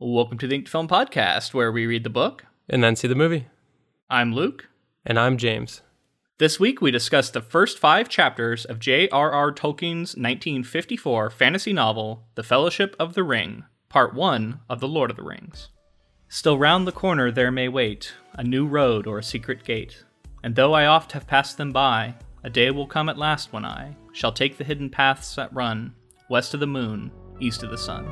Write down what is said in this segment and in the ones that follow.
Welcome to the Inked Film Podcast, where we read the book. and then see the movie. I'm Luke. And I'm James. This week we discuss the first five chapters of J.R.R. Tolkien's 1954 fantasy novel, The Fellowship of the Ring, Part 1 of The Lord of the Rings. Still round the corner there may wait a new road or a secret gate, and though I oft have passed them by, a day will come at last when I shall take the hidden paths that run west of the moon, east of the sun.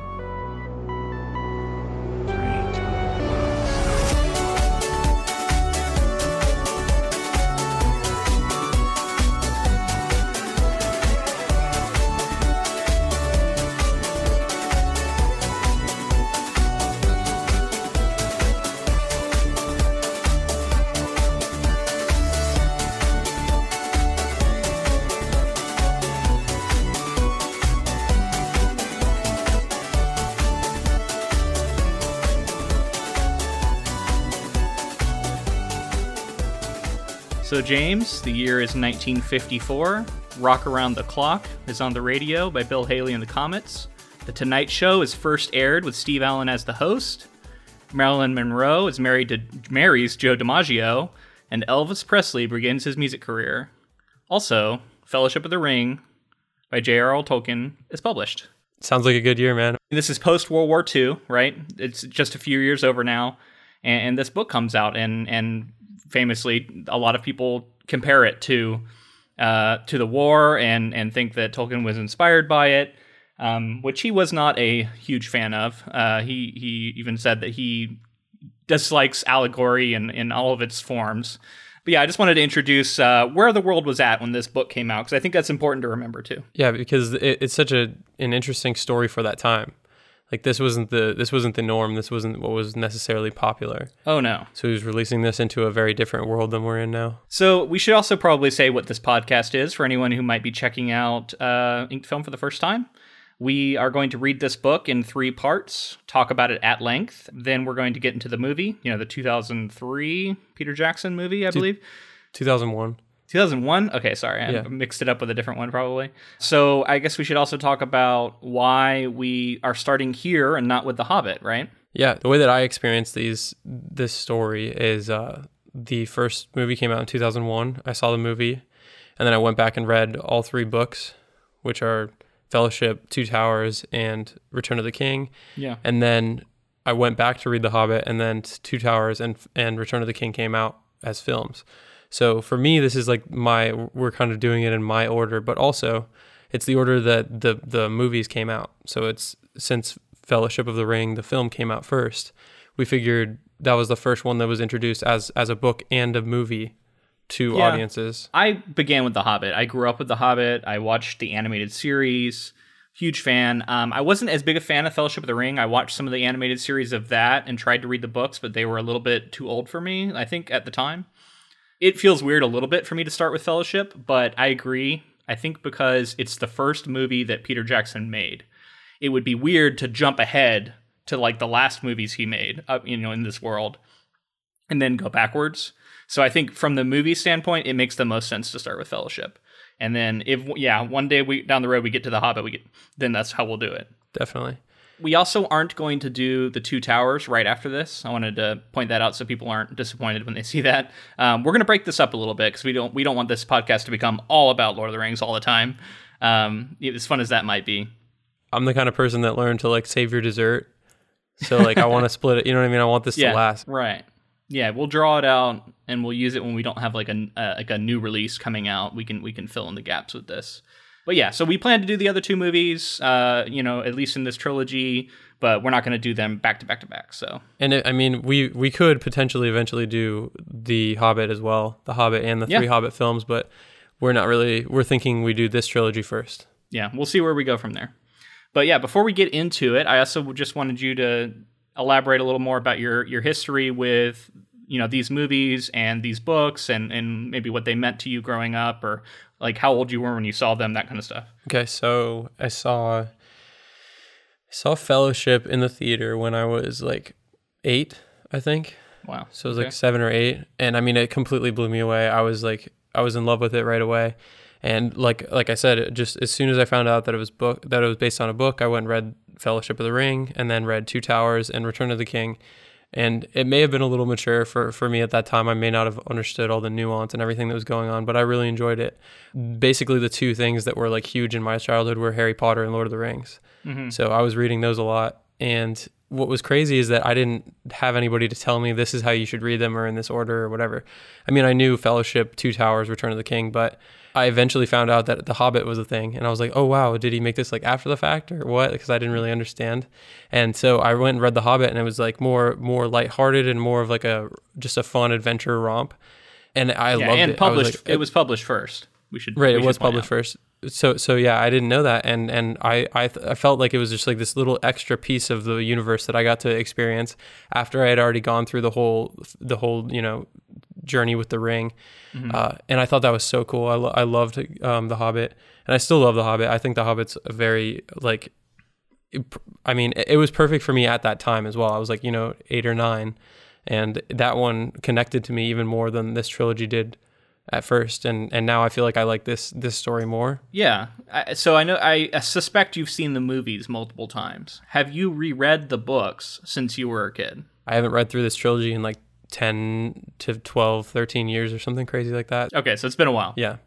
So, James, the year is 1954. Rock Around the Clock is on the radio by Bill Haley and the Comets. The Tonight Show is first aired with Steve Allen as the host. Marilyn Monroe is married to marries Joe DiMaggio, and Elvis Presley begins his music career. Also, Fellowship of the Ring by J.R.R. Tolkien is published. Sounds like a good year, man. This is post World War II, right? It's just a few years over now, and, and this book comes out, and and famously, a lot of people compare it to uh, to the war, and and think that Tolkien was inspired by it, um, which he was not a huge fan of. Uh, he he even said that he dislikes allegory in in all of its forms. But yeah, I just wanted to introduce uh, where the world was at when this book came out because I think that's important to remember too. Yeah, because it, it's such a an interesting story for that time. Like this wasn't the this wasn't the norm. This wasn't what was necessarily popular. Oh no. So he was releasing this into a very different world than we're in now. So we should also probably say what this podcast is for anyone who might be checking out uh, Inked Film for the first time. We are going to read this book in three parts, talk about it at length. Then we're going to get into the movie, you know, the 2003 Peter Jackson movie, I believe. 2001. 2001? Okay, sorry. I Yeah. mixed it up with a different one probably. So I guess we should also talk about why we are starting here and not with The Hobbit, right? Yeah, the way that I experienced these this story is uh, the first movie came out in 2001. I saw the movie, and then I went back and read all three books, which are Fellowship, Two Towers, and Return of the King. Yeah. and then I went back to read The Hobbit, and then Two Towers and and Return of the King came out as films. So for me, this is like my we're kind of doing it in my order, but also it's the order that the the movies came out. So it's since Fellowship of the Ring, the film came out first. We figured that was the first one that was introduced as as a book and a movie to Yeah. audiences. I began with The Hobbit. I grew up with The Hobbit. I watched the animated series. Huge fan. Um, I wasn't as big a fan of Fellowship of the Ring. I watched some of the animated series of that and tried to read the books, but they were a little bit too old for me, I think, at the time. It feels weird a little bit for me to start with Fellowship, but I agree. I think because it's the first movie that Peter Jackson made, it would be weird to jump ahead to like the last movies he made, uh, you know, in this world, and then go backwards. So I think from the movie standpoint, it makes the most sense to start with Fellowship, and then if yeah, one day we down the road we get to the Hobbit, we get then that's how we'll do it. Definitely. We also aren't going to do the two towers right after this. I wanted to point that out so people aren't disappointed when they see that. Um, we're going to break this up a little bit because we don't we don't want this podcast to become all about Lord of the Rings all the time. Um, as fun as that might be. I'm the kind of person that learned to like save your dessert. So like I want to split it. You know what I mean? I want this Yeah, to last. right. Yeah, we'll draw it out and we'll use it when we don't have like a uh, like a new release coming out. We can we can fill in the gaps with this. But yeah, so we plan to do the other two movies, uh, you know, at least in this trilogy, but we're not going to do them back to back to back. So And it, I mean, we we could potentially eventually do the Hobbit as well, the Hobbit and the Yeah. three Hobbit films, but we're not really. We're thinking we do this trilogy first. yeah, we'll see where we go from there. But yeah, before we get into it, I also just wanted you to elaborate a little more about your your history with you know these movies and these books and and maybe what they meant to you growing up or like how old you were when you saw them, that kind of stuff. Okay, so I saw I saw Fellowship in the theater when I was like eight, I think. Wow. So it was Okay. like seven or eight, and I mean, it completely blew me away. I was like, I was in love with it right away, and like like I said, just as soon as I found out that it was book that it was based on a book, I went and read Fellowship of the Ring and then read Two Towers and Return of the King. And it may have been a little mature for, for me at that time. I may not have understood all the nuance and everything that was going on, but I really enjoyed it. Basically, the two things that were like huge in my childhood were Harry Potter and Lord of the Rings. Mm-hmm. So I was reading those a lot. And what was crazy is that I didn't have anybody to tell me this is how you should read them or in this order or whatever. I mean, I knew Fellowship, Two Towers, Return of the King, but I eventually found out that The Hobbit was a thing, and I was like, "Oh wow, did he make this like after the fact or what?" Because I didn't really understand. And so I went and read The Hobbit, and it was like more more lighthearted and more of like a just a fun adventure romp. And I Yeah, loved and it. I was published. like, it was published first. We should right we it was published out. first so so yeah i didn't know that. And and i I, th- I felt like it was just like this little extra piece of the universe that i got to experience after i had already gone through the whole the whole you know journey with the ring. Mm-hmm. uh, and i thought that was so cool. I, lo- I loved um, the hobbit. And i still love the hobbit. I think the hobbit's a very like it- i mean it, it was perfect for me at that time as well. I was like you know eight or nine. And that one connected to me even more than this trilogy did at first and and now I feel like I like this this story more. Yeah. I, so I know. I suspect you've seen the movies multiple times. Have you reread the books since you were a kid? I haven't read through this trilogy in like 10 to 12, 13 years or something crazy like that. Okay, so it's been a while. Yeah.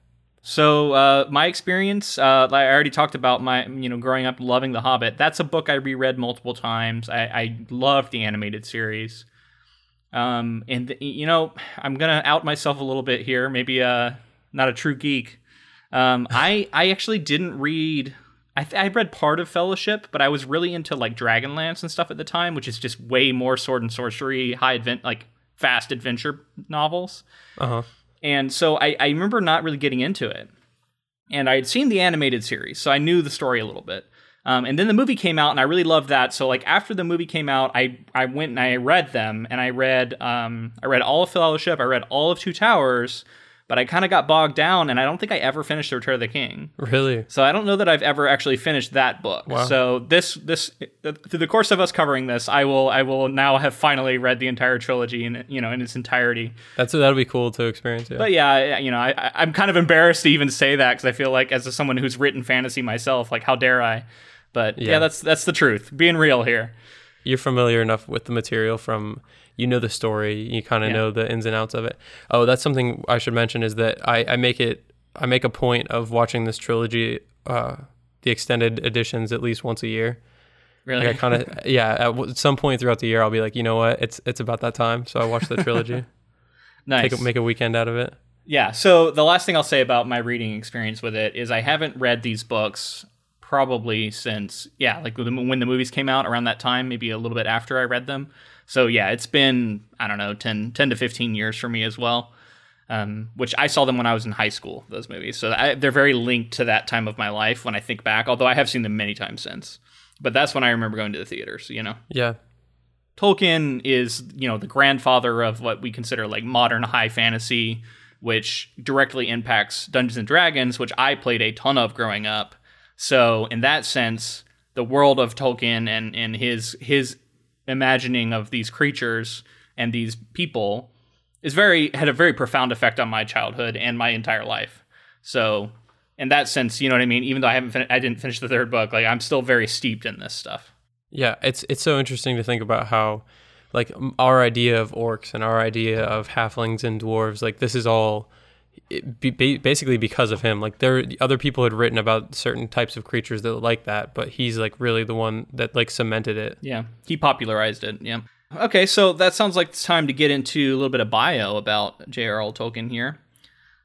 So uh, my experience, uh, I already talked about my, you know, growing up loving The Hobbit. That's a book I reread multiple times. I, I loved the animated series. Um, and th- you know, I'm gonna out myself a little bit here. Maybe uh, not a true geek. Um, I I actually didn't read. I, th- I read part of Fellowship, but I was really into like Dragonlance and stuff at the time, which is just way more sword and sorcery, high advent, like fast adventure novels. Uh-huh. And so I, I remember not really getting into it. And I had seen the animated series, so I knew the story a little bit. Um, and then the movie came out, and I really loved that. So like after the movie came out, I I went and I read them, and I read um, I read all of Fellowship, I read all of Two Towers, but I kind of got bogged down, and I don't think I ever finished The Return of the King. Really? So I don't know that I've ever actually finished that book. Wow. So this this through the course of us covering this, I will I will now have finally read the entire trilogy in you know in its entirety. That's that'll be cool to experience. Yeah. But yeah, you know, I, I'm kind of embarrassed to even say that because I feel like, as someone who's written fantasy myself, like how dare I? But yeah. Yeah. that's that's the truth. Being real here. You're familiar enough with the material from you know the story, you kind of Yeah. know the ins and outs of it. Oh, that's something I should mention is that I, I make it I make a point of watching this trilogy, uh, the extended editions at least once a year. Really, Like I kind of yeah. At w- some point throughout the year, I'll be like, you know what, it's it's about that time, so I watch the trilogy. nice. Take a, make a weekend out of it. Yeah. So the last thing I'll say about my reading experience with it is I haven't read these books probably since yeah, like when the movies came out around that time, maybe a little bit after I read them. So yeah, it's been I don't know 10, 10 to fifteen years for me as well. Um, which I saw them when I was in high school. Those movies, so I, they're very linked to that time of my life when I think back. Although I have seen them many times since, but that's when I remember going to the theaters. You know. Yeah, Tolkien is, you know, the grandfather of what we consider like modern high fantasy, which directly impacts Dungeons and Dragons, which I played a ton of growing up. So in that sense, the world of Tolkien and, and his his imagining of these creatures and these people is very had a very profound effect on my childhood and my entire life. So in that sense, you know what I mean. Even though I haven't, fin- I didn't finish the third book, like I'm still very steeped in this stuff. yeah. It's it's so interesting to think about how, like, our idea of orcs and our idea of halflings and dwarves, like this is all. Be, basically because of him like there other people had written about certain types of creatures that were like that but he's like really the one that like cemented it Yeah, he popularized it. Yeah. Okay, so that sounds like it's time to get into a little bit of bio about J.R.R. Tolkien here.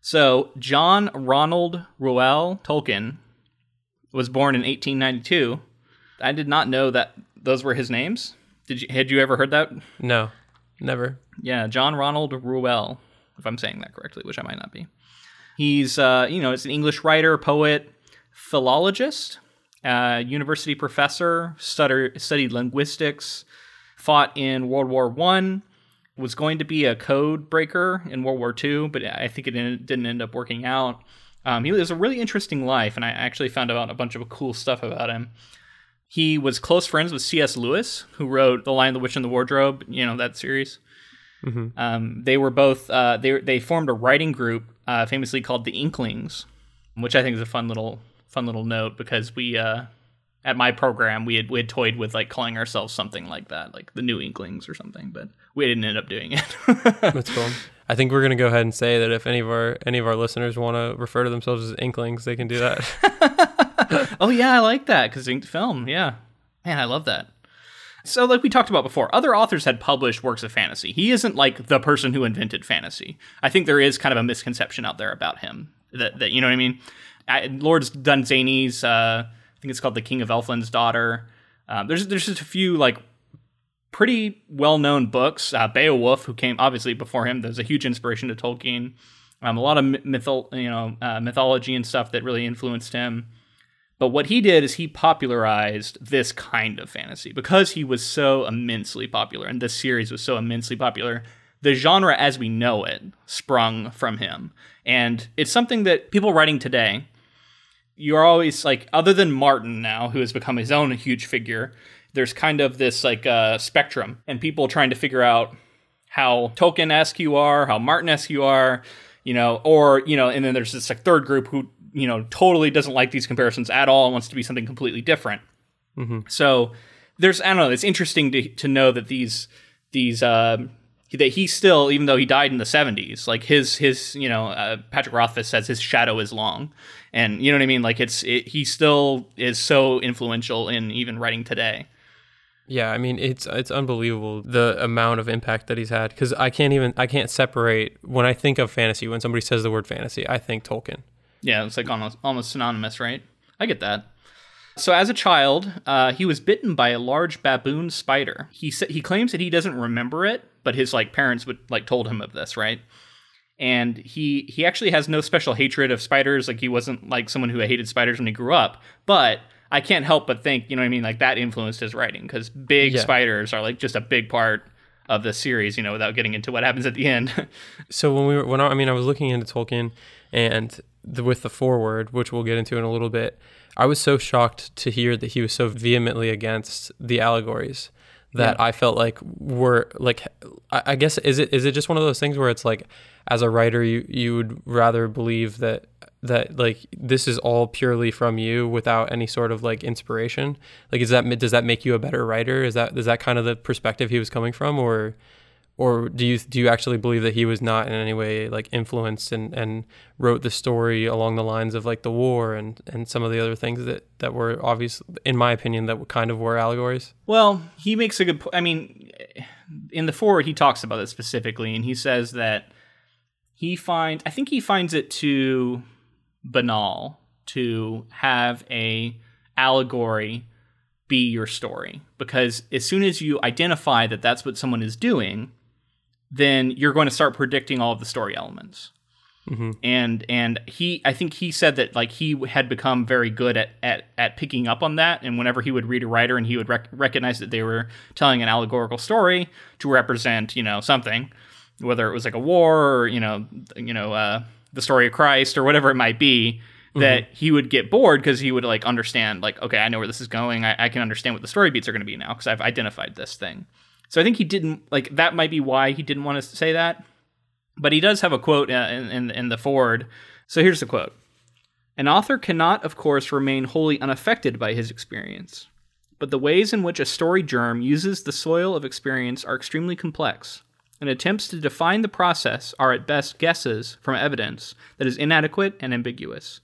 So, John Ronald Reuel Tolkien was born in 1892. I did not know that those were his names. Did you had you ever heard that? no never Yeah, John Ronald Reuel, if I'm saying that correctly, which I might not be. He's, uh, you know, it's an English writer, poet, philologist, uh, university professor, stutter, studied linguistics, fought in World War One, was going to be a code breaker in World War Two, but I think it didn't end up working out. Um, he lives a really interesting life, and I actually found out a bunch of cool stuff about him. He was close friends with C.S. Lewis, who wrote *The Lion, the Witch, and the Wardrobe*. You know that series. Um, they were both uh, they they formed a writing group, uh, famously called the Inklings, which I think is a fun little fun little note because we uh, at my program we had we had toyed with like calling ourselves something like that, like the New Inklings or something, but we didn't end up doing it. That's cool. I think we're gonna go ahead and say that if any of our any of our listeners want to refer to themselves as Inklings, they can do that. oh yeah, I like that because inked film. Yeah, man, I love that. So, like we talked about before, other authors had published works of fantasy. He isn't like the person who invented fantasy. I think there is kind of a misconception out there about him. That, that you know what I mean. I, Lord's Dunsany's, uh, I think it's called The King of Elfland's Daughter. Um, there's there's just a few like pretty well known books. Uh, Beowulf, who came obviously before him, there's a huge inspiration to Tolkien. Um, a lot of mytho- you know uh, mythology and stuff that really influenced him. But what he did is he popularized this kind of fantasy because he was so immensely popular and this series was so immensely popular. The genre as we know it sprung from him. And it's something that people writing today, you're always like, other than Martin now, who has become his own huge figure, there's kind of this like uh, spectrum and people trying to figure out how Tolkien esque you are, how Martin esque you are, you know, or, you know, and then there's this like third group who you know totally doesn't like these comparisons at all and wants to be something completely different. Mm-hmm. So there's I don't know. It's interesting to to know that these these uh, that he still even though he died in the 70s like his his you know uh, Patrick Rothfuss says his shadow is long and you know what I mean like it's it, he still is so influential in even writing today. Yeah, I mean it's it's unbelievable the amount of impact that he's had because I can't even I can't separate when I think of fantasy when somebody says the word fantasy I think Tolkien. Yeah, it's like almost almost synonymous, right? I get that. So as a child, uh, he was bitten by a large baboon spider. He sa- he claims that he doesn't remember it, but his like parents would like told him of this, right? And he he actually has no special hatred of spiders. Like he wasn't like someone who hated spiders when he grew up. But I can't help but think, you know what I mean? Like that influenced his writing because big yeah. spiders are like just a big part of the series. You know, without getting into what happens at the end. so when we were when I, I mean I was looking into Tolkien and the, with the foreword, which we'll get into in a little bit, I was so shocked to hear that he was so vehemently against the allegories that yeah. I felt like were like I, I guess is it is it just one of those things where it's like as a writer you you would rather believe that that like this is all purely from you without any sort of like inspiration like is that does that make you a better writer is that is that kind of the perspective he was coming from or or do you do you actually believe that he was not in any way like influenced and, and wrote the story along the lines of like the war and, and some of the other things that, that were obvious in my opinion that kind of were allegories? Well he makes a good point i mean in the foreword he talks about it specifically and he says that he finds i think he finds it too banal to have a allegory be your story. Because as soon as you identify that that's what someone is doing then you're going to start predicting all of the story elements. Mm-hmm. And and he, I think he said that like he had become very good at at at picking up on that. And whenever he would read a writer and he would rec- recognize that they were telling an allegorical story to represent, you know, something, whether it was like a war or you know, you know, uh, the story of Christ or whatever it might be, that mm-hmm. he would get bored because he would like understand like okay i know where this is going i, I can understand what the story beats are going to be now because i've identified this thing so I think he didn't like that. Might be why he didn't want to say that. But he does have a quote uh, in, in, in the foreword. So here's the quote: "An author cannot, of course, remain wholly unaffected by his experience." But the ways in which a story germ uses the soil of experience are extremely complex, and attempts to define the process are at best guesses from evidence that is inadequate and ambiguous.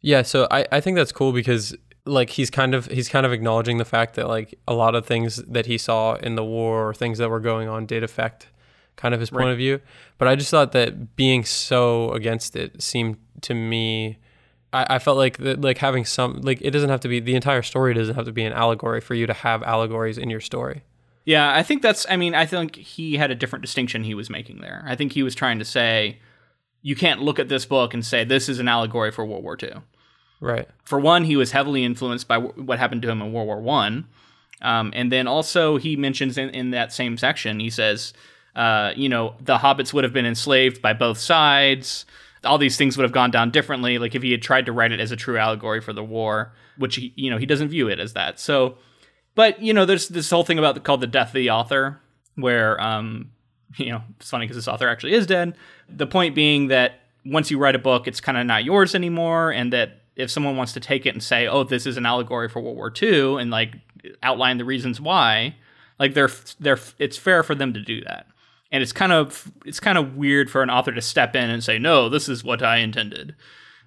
Yeah, so I, I think that's cool because like he's kind of he's kind of acknowledging the fact that like a lot of things that he saw in the war or things that were going on did affect kind of his point of view. But I just thought that being so against it seemed to me I, I felt like that like having some like it doesn't have to be the entire story doesn't have to be an allegory for you to have allegories in your story. Yeah, I think that's I mean, I think he had a different distinction he was making there. I think he was trying to say you can't look at this book and say this is an allegory for World War II. Right. For one, he was heavily influenced by w- what happened to him in World War One, um, and then also he mentions in, in that same section, he says, uh, you know, the hobbits would have been enslaved by both sides. All these things would have gone down differently. Like if he had tried to write it as a true allegory for the war, which he, you know, he doesn't view it as that. So, but you know, there's this whole thing about the, called the death of the author, where um, you know, it's funny because this author actually is dead. The point being that once you write a book, it's kind of not yours anymore, and that if someone wants to take it and say, "Oh, this is an allegory for World War II," and like outline the reasons why, like they're they're it's fair for them to do that. And it's kind of it's kind of weird for an author to step in and say, "No, this is what I intended."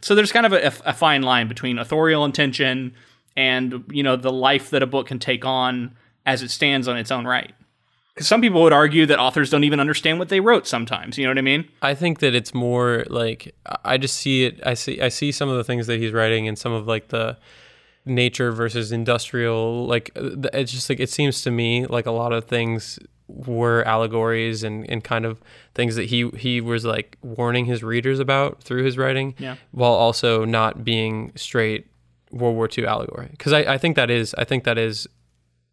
So there's kind of a, a fine line between authorial intention and you know the life that a book can take on as it stands on its own right. Because some people would argue that authors don't even understand what they wrote sometimes. You know what I mean? I think that it's more like I just see it. I see I see some of the things that he's writing and some of like the nature versus industrial. Like uh, it's just like it seems to me like a lot of things were allegories and, and kind of things that he he was like warning his readers about through his writing, Yeah. while also not being straight World War II allegory. Because I, I think that is I think that is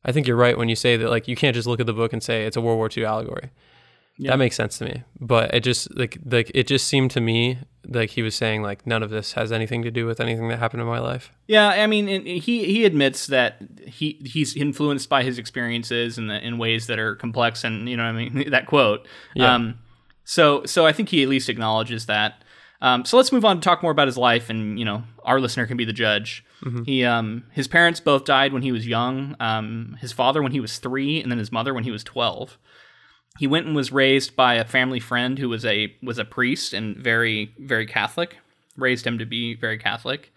I think you're right when you say that like you can't just look at the book and say it's a World War II allegory. Yeah. That makes sense to me. But it just like like it just seemed to me like he was saying like none of this has anything to do with anything that happened in my life. Yeah, I mean, and he he admits that he he's influenced by his experiences in in ways that are complex, and you know, what I mean, that quote. Yeah. Um, so so I think he at least acknowledges that. Um, so let's move on to talk more about his life, and you know, our listener can be the judge. He um his parents both died when he was young. Um, his father when he was three, and then his mother when he was twelve. He went and was raised by a family friend who was a was a priest and very very Catholic. Raised him to be very Catholic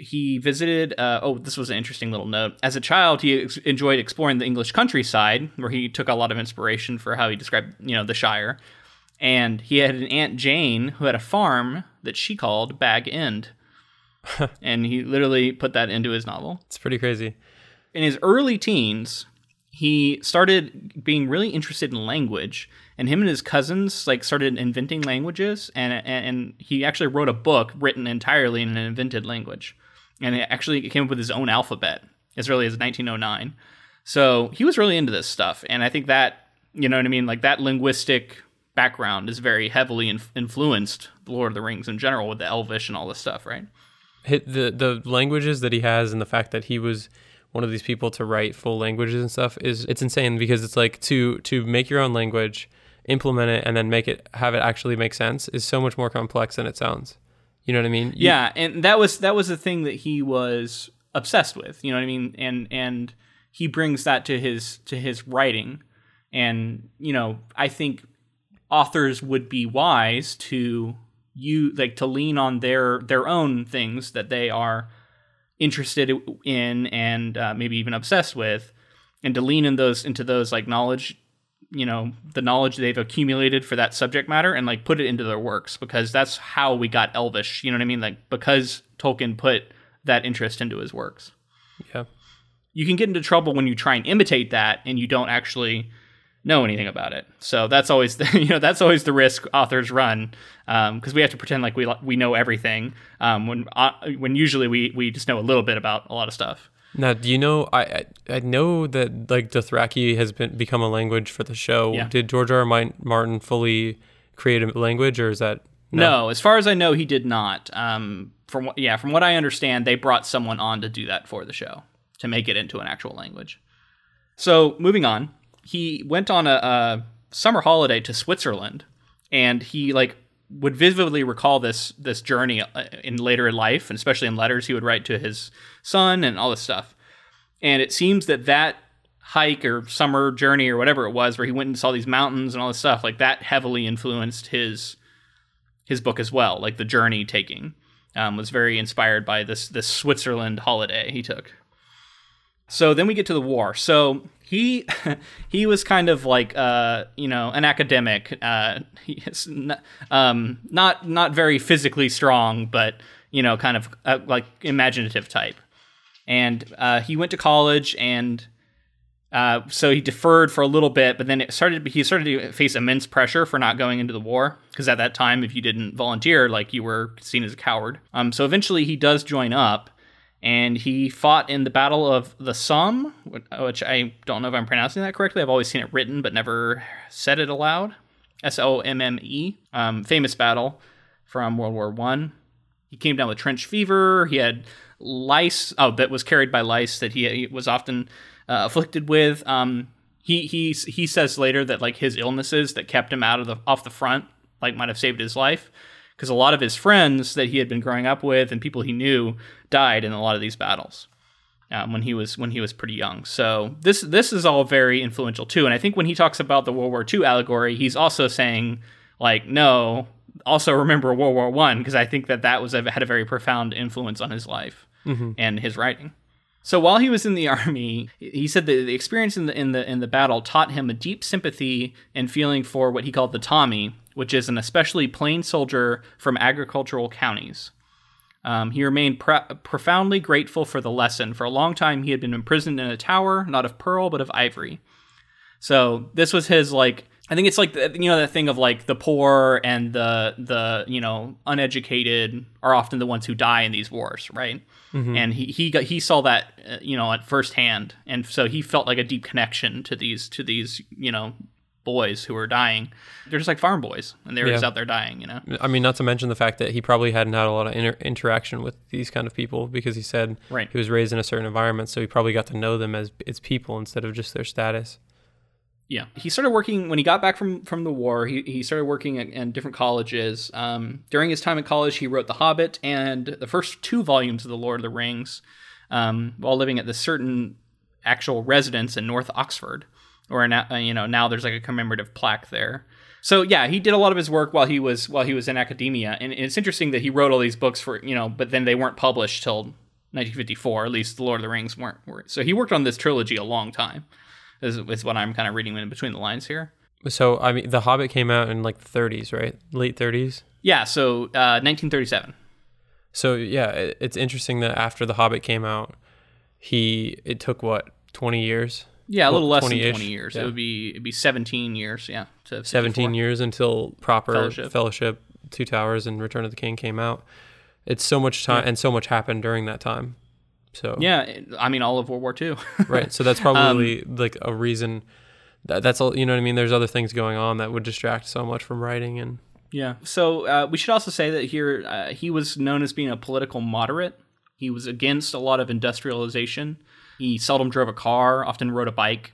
he visited uh, oh this was an interesting little note as a child he ex- enjoyed exploring the english countryside where he took a lot of inspiration for how he described you know the shire and he had an aunt jane who had a farm that she called bag end. And he literally put that into his novel. It's pretty crazy. in his early teens he started being really interested in language. And him and his cousins like started inventing languages. And and, and he actually wrote a book written entirely in an invented language. And it actually came up with his own alphabet as early as 1909 so he was really into this stuff. And i think that you know what i mean? Like that linguistic background is very heavily inf- influenced lord of the rings in general with the elvish and all this stuff right Hit the the languages that he has and the fact that he was one of these people to write full languages and stuff is it's insane because it's like to to make your own language, implement it, and then make it have it actually make sense is so much more complex than it sounds. You know what I mean? You- Yeah, and that was that was the thing that he was obsessed with. You know what I mean? And and he brings that to his to his writing. And you know, I think authors would be wise to you like to lean on their their own things that they are interested in and uh, maybe even obsessed with, and to lean in those into those like knowledge you know the knowledge they've accumulated for that subject matter and like put it into their works because that's how we got elvish you know what i mean like because tolkien put that interest into his works yeah. you can get into trouble when you try and imitate that and you don't actually know anything about it so that's always the you know that's always the risk authors run because we have to pretend like we we know everything um, when uh, when usually we we just know a little bit about a lot of stuff Now, do you know? I I, know that like Dothraki has been become a language for the show. Yeah. Did George R. R. Martin fully create a language, or is that No. as far as I know, he did not. Um, from what, yeah, from what I understand, they brought someone on to do that for the show to make it into an actual language. So moving on, he went on a, a summer holiday to Switzerland, and he like would vividly recall this this journey uh, in later life, and especially in letters he would write to his son and all this stuff. And it seems that that hike or summer journey or whatever it was, where he went and saw these mountains and all this stuff, like that heavily influenced his his book as well. Like the journey taking um, was very inspired by this this Switzerland holiday he took. So then we get to the war. So he he was kind of like uh, you know an academic. Uh, he n- um, not not very physically strong, but you know kind of uh, like imaginative type. And uh, he went to college and. Uh, so he deferred for a little bit, but then it started. He started to face immense pressure for not going into the war because at that time, if you didn't volunteer, like you were seen as a coward. Um, so eventually, he does join up, and he fought in the Battle of the Somme, which I don't know if I'm pronouncing that correctly. I've always seen it written, but never said it aloud. S O M M E, um, famous battle from World War One. He came down with trench fever. He had lice. Oh, that was carried by lice that he, was often uh, afflicted with. Um, he he he says later that like his illnesses that kept him out of the off the front like might have saved his life because a lot of his friends that he had been growing up with and people he knew died in a lot of these battles um, when he was when he was pretty young. So this this is all very influential too. And I think when he talks about the World War II allegory, he's also saying like, no, also remember World War One because I think that that was a, had a very profound influence on his life Mm-hmm. and his writing. So while he was in the army, he said that the experience in the in the in the battle taught him a deep sympathy and feeling for what he called the Tommy, which is an especially plain soldier from agricultural counties. Um, he remained pro- profoundly grateful for the lesson. For a long time, he had been imprisoned in a tower, not of pearl but of ivory. So this was his like. I think it's like the, you know that thing of like the poor and the the you know uneducated are often the ones who die in these wars, right? And he he got he saw that uh, you know at first hand, and so he felt like a deep connection to these to these you know boys who were dying. They're just like farm boys, and they were Yeah. just out there dying, you know. I mean, not to mention the fact that he probably hadn't had a lot of inter- interaction with these kind of people because he said Right. he was raised in a certain environment, so he probably got to know them as as people instead of just their status. Yeah, he started working when he got back from from the war. He he started working at, in different colleges. Um, during his time at college, he wrote The Hobbit and the first two volumes of The Lord of the Rings, um, while living at this certain actual residence in North Oxford, or now uh, you know now there's like a commemorative plaque there. So yeah, he did a lot of his work while he was while he was in academia, and it's interesting that he wrote all these books for you know, but then they weren't published till 1954. At least The Lord of the Rings weren't. were so he worked on this trilogy a long time. Is, is what I'm kind of reading in between the lines here. So I mean, The Hobbit came out in like the 30s, right? Late 30s. Yeah, so uh, 1937. So yeah, it, it's interesting that after The Hobbit came out, he it took what 20 years, Yeah, a little less than 20-ish, 20 years. yeah. It would be it'd be 17 years. Yeah, to 17 years until proper Fellowship. Fellowship, Two Towers, and Return of the King came out. It's so much time, and so much happened during that time. So Yeah, I mean all of World War II. right. So that's probably like a reason. That, that's all. You know what I mean? There's other things going on that would distract so much from writing, and yeah. So uh, we should also say that here uh, he was known as being a political moderate. He was against a lot of industrialization. He seldom drove a car, often rode a bike,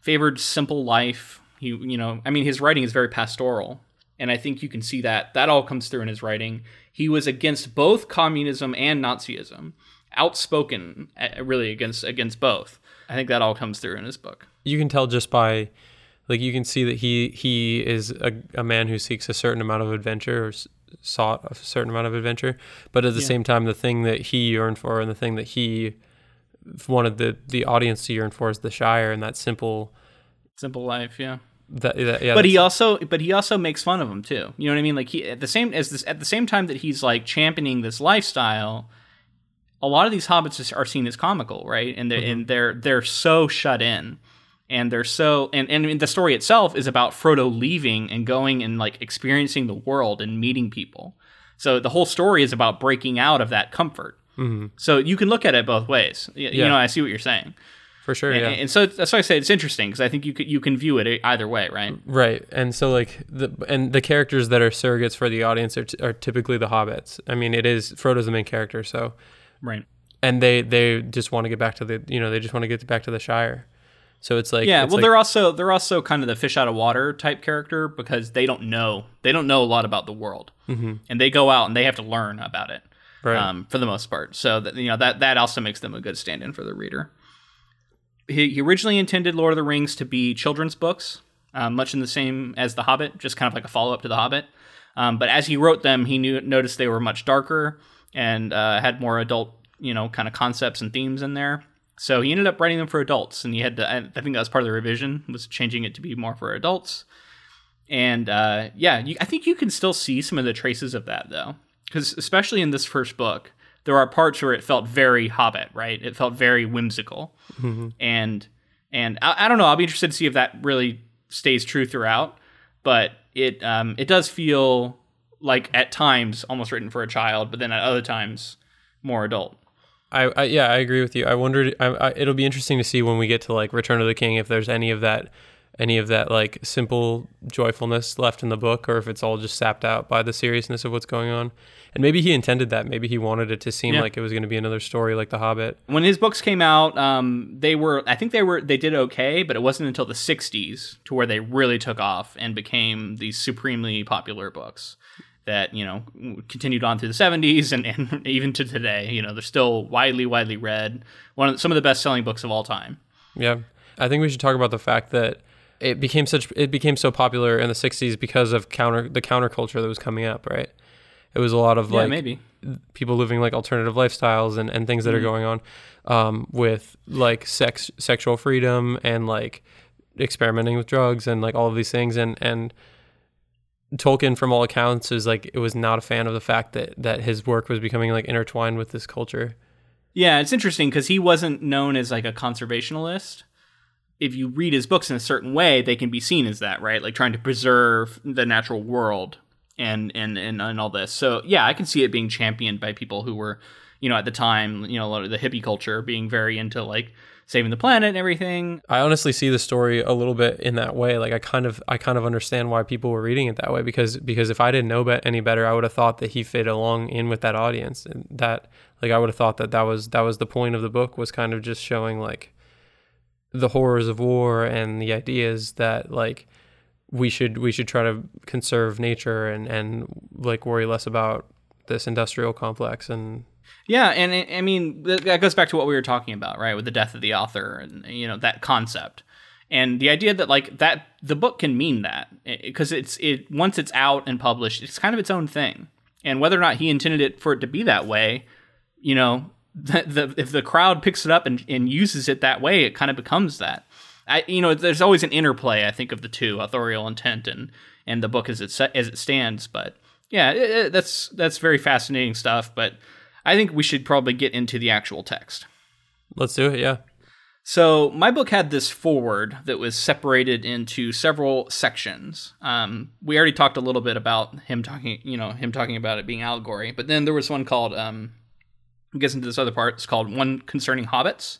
favored simple life. He, you know, I mean, his writing is very pastoral, and I think you can see that that all comes through in his writing. He was against both communism and Nazism, outspoken, really against against both. I think that all comes through in his book. you can tell just by, like, you can see that he he is a, a man who seeks a certain amount of adventure or s- sought a certain amount of adventure, but at the Yeah. same time, the thing that he yearned for and the thing that he wanted the the audience to yearn for is the Shire and that simple. Simple life, yeah. That, that yeah, but he also but he also makes fun of him too. You know what I mean? Like he at the same as this at the same time that he's like championing this lifestyle, a lot of these hobbits are seen as comical, right? And they're and mm-hmm. they're they're so shut in. And they're so and, and the story itself is about Frodo leaving and going and like experiencing the world and meeting people. So the whole story is about breaking out of that comfort. Mhm. So you can look at it both ways. You Yeah. know, I see what you're saying. for sure, And, yeah. and so that's why I say it's interesting because I think you could you can view it either way, right? Right, and so like the and the characters that are surrogates for the audience are, t- are typically the hobbits. I mean, it is Frodo's the main character, so Right. and they they just want to get back to the you know they just want to get back to the Shire. So it's like yeah, it's well, like- they're also they're also kind of the fish out of water type character because they don't know they don't know a lot about the world, Mhm. and they go out and they have to learn about it right. um, for the most part. So that you know that that also makes them a good stand-in for the reader. He, he originally intended Lord of the Rings to be children's books, uh, much in the same as The Hobbit, just kind of like a follow-up to The Hobbit. Um, but as he wrote them, he knew noticed they were much darker and uh, had more adult, you know, kind of concepts and themes in there. So he ended up writing them for adults, and he had to. I think that was part of the revision was changing it to be more for adults. And uh, yeah, you, I think you can still see some of the traces of that though, because especially in this first book, there are parts where it felt very Hobbit, right? It felt very whimsical, Mhm. and and I, I don't know. I'll be interested to see if that really stays true throughout. But it um, it does feel like at times almost written for a child, but then at other times more adult. I, I yeah, I agree with you. I wondered. I, I, it'll be interesting to see when we get to like Return of the King if there's any of that, any of that like simple joyfulness left in the book, or if it's all just sapped out by the seriousness of what's going on. And maybe he intended that. Maybe he wanted it to seem Yeah. like it was going to be another story like The Hobbit. when his books came out, um, they were I think they were they did okay, but it wasn't until the '60s to where they really took off and became these supremely popular books. that you know continued on through the 70s and, and even to today. You know, they're still widely widely read. One of the, some of the best selling books of all time. Yeah, I think we should talk about the fact that it became such it became so popular in the 60s because of counter the counterculture that was coming up, right? It was a lot of Yeah, like maybe. people living like alternative lifestyles and, and things that are going on um, with like sex sexual freedom and like experimenting with drugs and like all of these things and and Tolkien from all accounts is like it was not a fan of the fact that that his work was becoming like intertwined with this culture. Yeah, it's interesting because he wasn't known as like a conservationalist. If you read his books in a certain way, they can be seen as that, right? Like trying to preserve the natural world and and and, and all this. So yeah, I can see it being championed by people who were, you know, at the time, you know, the hippie culture being very into like saving the planet and everything. I honestly see the story a little bit in that way. Like I kind of I kind of understand why people were reading it that way because because if I didn't know any better, I would have thought that he fit along in with that audience and that like I would have thought that that was that was the point of the book was kind of just showing like the horrors of war and the ideas that like we should we should try to conserve nature and and like worry less about this industrial complex and Yeah, and I mean that goes back to what we were talking about, right, with the death of the author and you know that concept, and the idea that like that the book can mean that because it's it once it's out and published, it's kind of its own thing, and whether or not he intended it for it to be that way, you know, the, the if the crowd picks it up and, and uses it that way, it kind of becomes that. I you know, there's always an interplay I think of the two, authorial intent and and the book as it as it stands, but yeah, it, it- that's that's very fascinating stuff, but. I think we should probably get into the actual text. let's do it. Yeah. So, my book had this foreword that was separated into several sections. Um, we already talked a little bit about him talking, you know, him talking about it being allegory, but then there was one called, um, gets into this other part. It's called One Concerning Hobbits.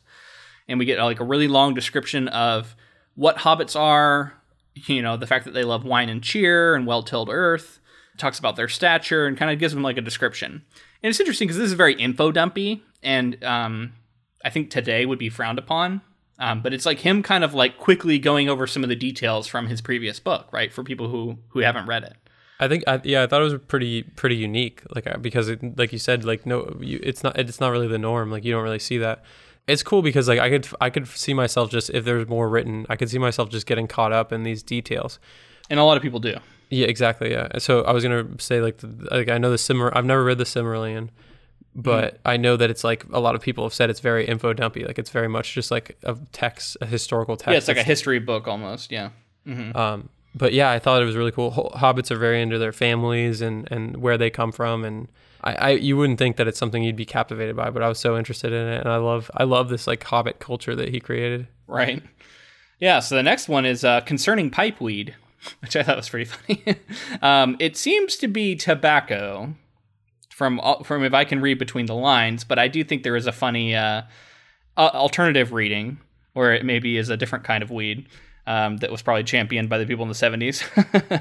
And we get like a really long description of what hobbits are, you know, the fact that they love wine and cheer and well tilled earth, talks about their stature, and kind of gives them like a description. And it's interesting because this is very info dumpy, and um, I think today would be frowned upon. Um, but it's like him kind of like quickly going over some of the details from his previous book, right? For people who who haven't read it. I think, I, yeah, I thought it was pretty, pretty unique. Like, uh, because, it, like you said, like no, you, it's not, it's not really the norm. Like, you don't really see that. It's cool because, like, I could, I could see myself just if there's more written, I could see myself just getting caught up in these details. And a lot of people do. Yeah, exactly. Yeah. So I was gonna say like, the, like I know the Simmer. I've never read the Silmarillion, but Mm-hmm. I know that it's like a lot of people have said it's very info dumpy. Like it's very much just like a text, a historical text. Yeah, it's like a history book almost. Yeah. um, but yeah, I thought it was really cool. Hobbits are very into their families and, and where they come from, and I, I you wouldn't think that it's something you'd be captivated by, but I was so interested in it, and I love I love this like Hobbit culture that he created. Right. Yeah. So the next one is uh, concerning pipeweed, which I thought was pretty funny. um, it seems to be tobacco, from from if I can read between the lines, but I do think there is a funny uh, alternative reading where it maybe is a different kind of weed. Um, that was probably championed by the people in the 70s.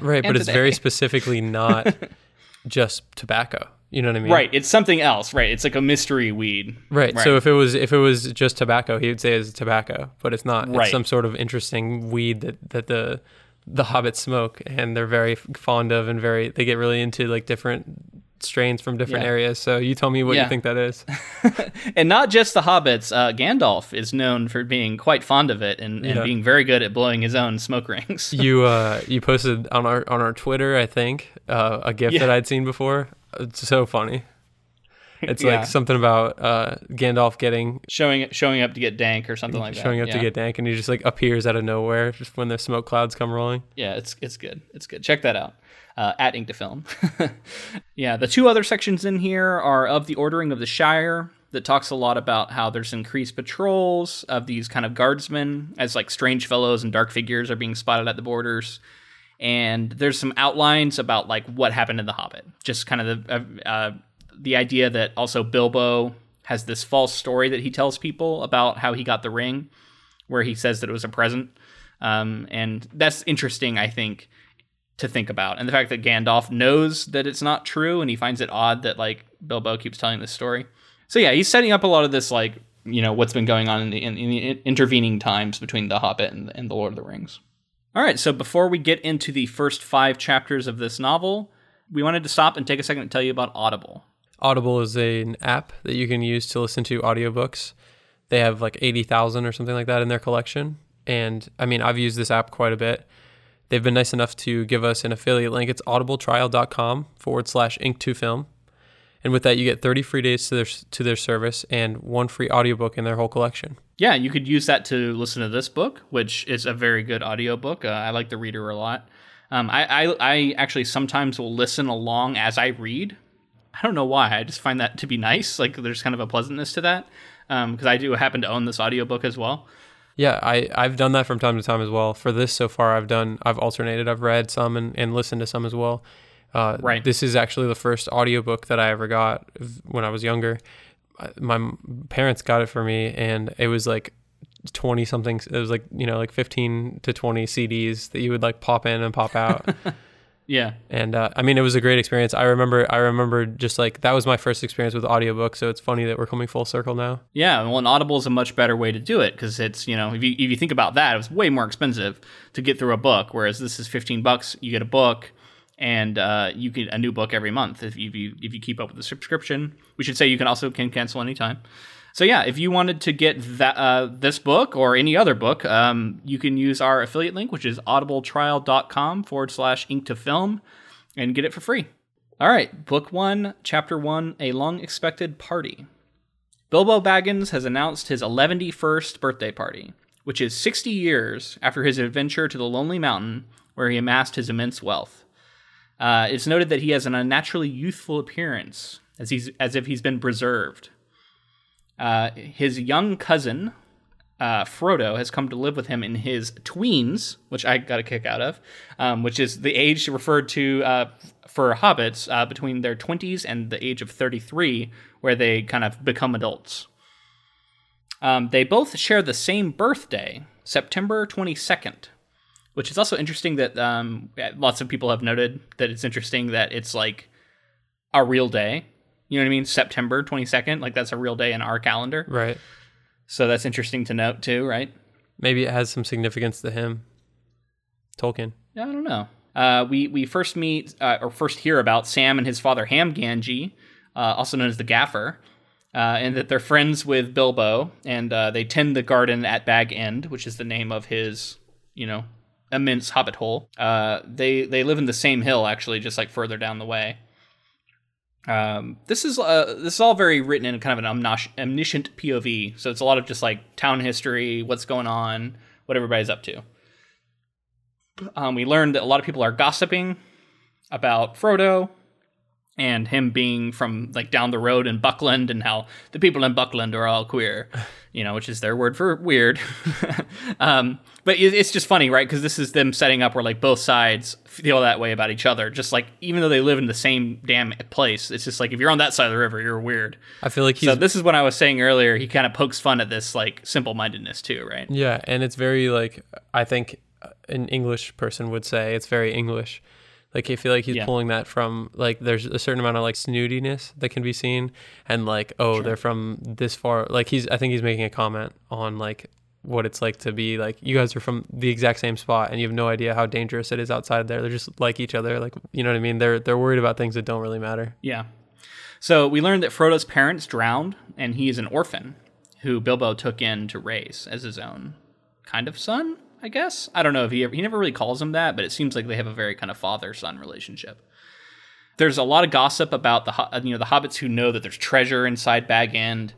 Right, but it's today. very specifically not just tobacco. You know what I mean? right. It's something else. Right. It's like a mystery weed. Right. So if it was if it was just tobacco, he would say it's tobacco, but it's not. Right. It's some sort of interesting weed that that the the hobbits smoke, and they're very fond of, and very they get really into like different strains from different Yeah. areas. So you tell me what Yeah. you think that is. and not just the hobbits. Uh, Gandalf is known for being quite fond of it and, and Yeah. being very good at blowing his own smoke rings. you uh you posted on our on our Twitter, I think, uh, a GIF that I'd seen before. It's so funny. It's like something about uh, Gandalf getting showing showing up to get dank or something like that. showing up to get dank, and he just like appears out of nowhere just when the smoke clouds come rolling. Yeah, it's it's good. It's good. Check that out. Uh, at Ink to Film. yeah, the two other sections in here are of the ordering of the Shire that talks a lot about how there's increased patrols of these kind of guardsmen as like strange fellows and dark figures are being spotted at the borders. And there's some outlines about like what happened in The Hobbit. Just kind of the uh, uh, the idea that also Bilbo has this false story that he tells people about how he got the ring, where he says that it was a present. Um, and that's interesting, I think, to think about. And the fact that Gandalf knows that it's not true and he finds it odd that like Bilbo keeps telling this story. So yeah, he's setting up a lot of this like, you know, what's been going on in the, in, in the intervening times between The Hobbit and, and The Lord of the Rings. All right, so before we get into the first five chapters of this novel, we wanted to stop and take a second to tell you about Audible. Audible is an app that you can use to listen to audiobooks. They have like 80,000 or something like that in their collection. And I mean, I've used this app quite a bit. They've been nice enough to give us an affiliate link. It's audibletrial.com forward slash ink2film. And with that, you get 30 free days to their, to their service and one free audiobook in their whole collection. Yeah, you could use that to listen to this book, which is a very good audiobook. Uh, I like the reader a lot. Um, I, I, I actually sometimes will listen along as I read. I don't know why. I just find that to be nice. Like there's kind of a pleasantness to that because um, I do happen to own this audiobook as well. Yeah, I, I've done that from time to time as well. For this so far, I've done, I've alternated. I've read some and, and listened to some as well. Uh, right. This is actually the first audiobook that I ever got when I was younger. My parents got it for me, and it was like 20 something. It was like, you know, like 15 to 20 CDs that you would like pop in and pop out. Yeah. And uh, I mean, it was a great experience. I remember, I remember just like that was my first experience with audiobooks. So it's funny that we're coming full circle now. Yeah. Well, and Audible is a much better way to do it because it's, you know, if you, if you think about that, it was way more expensive to get through a book. Whereas this is 15 bucks, you get a book and uh, you get a new book every month if you, if you, if you keep up with the subscription. We should say you can also can cancel anytime. So yeah, if you wanted to get that uh, this book or any other book, um, you can use our affiliate link, which is audibletrial.com forward slash ink to film, and get it for free. All right, book one, chapter one, a long expected party. Bilbo Baggins has announced his 111st birthday party, which is 60 years after his adventure to the Lonely Mountain, where he amassed his immense wealth. Uh, it's noted that he has an unnaturally youthful appearance, as he's as if he's been preserved. Uh, his young cousin, uh, Frodo, has come to live with him in his tweens, which I got a kick out of, um, which is the age referred to uh, for hobbits uh, between their 20s and the age of 33, where they kind of become adults. Um, they both share the same birthday, September 22nd, which is also interesting that um, lots of people have noted that it's interesting that it's like a real day you know what I mean? September 22nd, like that's a real day in our calendar. Right. So that's interesting to note too, right? Maybe it has some significance to him. Tolkien. Yeah, I don't know. Uh, we we first meet uh, or first hear about Sam and his father Ham Gamgee, uh, also known as the Gaffer, uh, and that they're friends with Bilbo, and uh, they tend the garden at Bag End, which is the name of his, you know, immense hobbit hole. Uh, they they live in the same hill, actually, just like further down the way. Um, this is uh, this is all very written in kind of an omniscient POV, so it's a lot of just like town history, what's going on, what everybody's up to. Um, we learned that a lot of people are gossiping about Frodo and him being from like down the road in Buckland and how the people in Buckland are all queer, you know, which is their word for weird. um, but it's just funny, right? Because this is them setting up where like both sides feel that way about each other. Just like even though they live in the same damn place, it's just like if you're on that side of the river, you're weird. I feel like he's. So this is what I was saying earlier. He kind of pokes fun at this like simple mindedness too, right? Yeah, and it's very like I think an English person would say it's very English like I feel like he's yeah. pulling that from like there's a certain amount of like snootiness that can be seen, and like oh sure. they're from this far. Like he's I think he's making a comment on like what it's like to be like you guys are from the exact same spot and you have no idea how dangerous it is outside there. They're just like each other. Like you know what I mean? They're they're worried about things that don't really matter. Yeah. So we learned that Frodo's parents drowned and he is an orphan who Bilbo took in to raise as his own kind of son. I guess. I don't know if he ever, he never really calls him that, but it seems like they have a very kind of father son relationship. There's a lot of gossip about the you know the hobbits who know that there's treasure inside Bag End,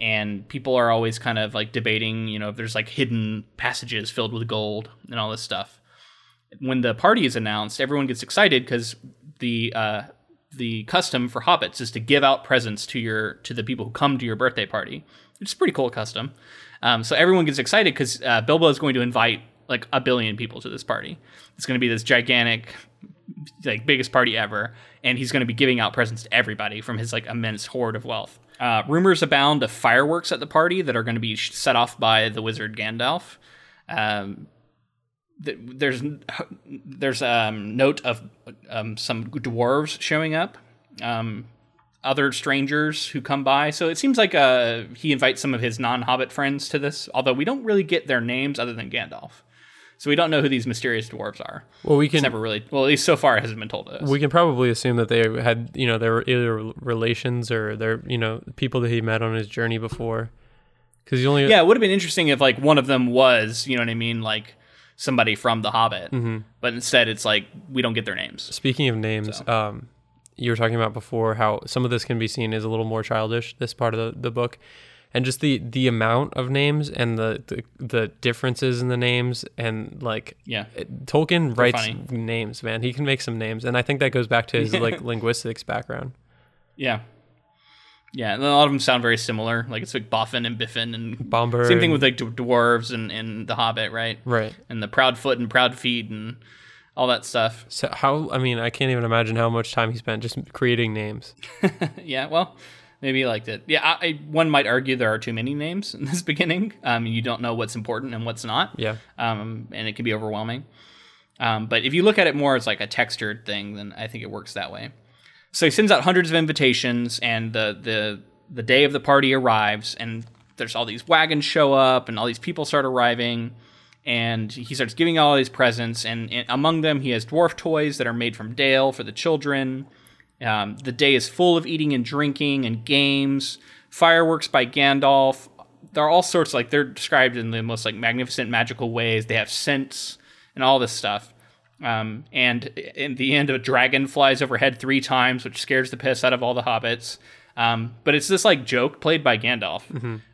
and people are always kind of like debating you know if there's like hidden passages filled with gold and all this stuff. When the party is announced, everyone gets excited because the uh, the custom for hobbits is to give out presents to your to the people who come to your birthday party. It's a pretty cool custom. Um, so everyone gets excited because uh, Bilbo is going to invite like a billion people to this party. It's going to be this gigantic, like biggest party ever, and he's going to be giving out presents to everybody from his like immense hoard of wealth. Uh, rumors abound of fireworks at the party that are going to be set off by the wizard Gandalf. Um, there's there's um, note of um, some dwarves showing up. Um, other strangers who come by. So it seems like uh, he invites some of his non Hobbit friends to this, although we don't really get their names other than Gandalf. So we don't know who these mysterious dwarves are. Well, we It's can never really, well, at least so far, it hasn't been told to us. we can probably assume that they had you know they were either relations or they're you know people that he met on his journey before. Because he only yeah, it would have been interesting if like one of them was, you know what I mean, like somebody from The Hobbit. Mm-hmm. But instead, it's like we don't get their names. Speaking of names, um, you were talking about before how some of this can be seen as a little more childish. This part of the, the book, and just the the amount of names and the the, the differences in the names and like Yeah. it- Tolkien writes funny. names. Man, he can make some names, and I think that goes back to his like linguistics background. Yeah. Yeah, and a lot of them sound very similar. Like it's like Boffin and Biffin and Bomber. same thing and- with like d- dwarves and, and The Hobbit, right? right. And the Proudfoot and Proudfeet and all that stuff. So how? I mean, I can't even imagine how much time he spent just creating names. yeah, well, maybe liked it. Yeah, I, I, one might argue there are too many names in this beginning. Um, you don't know what's important and what's not. Yeah. um, and it can be overwhelming. Um, but if you look at it more as like a textured thing, then I think it works that way. So he sends out hundreds of invitations, and the the the day of the party arrives, and there's all these wagons show up, and all these people start arriving, and he starts giving all these presents, and, and among them he has dwarf toys that are made from Dale for the children. Um, the day is full of eating and drinking and games, fireworks by Gandalf. There are all sorts like they're described in the most like magnificent magical ways. They have scents and all this stuff. Um, and in the end, a dragon flies overhead three times, which scares the piss out of all the hobbits. Um, but it's this like joke played by Gandalf,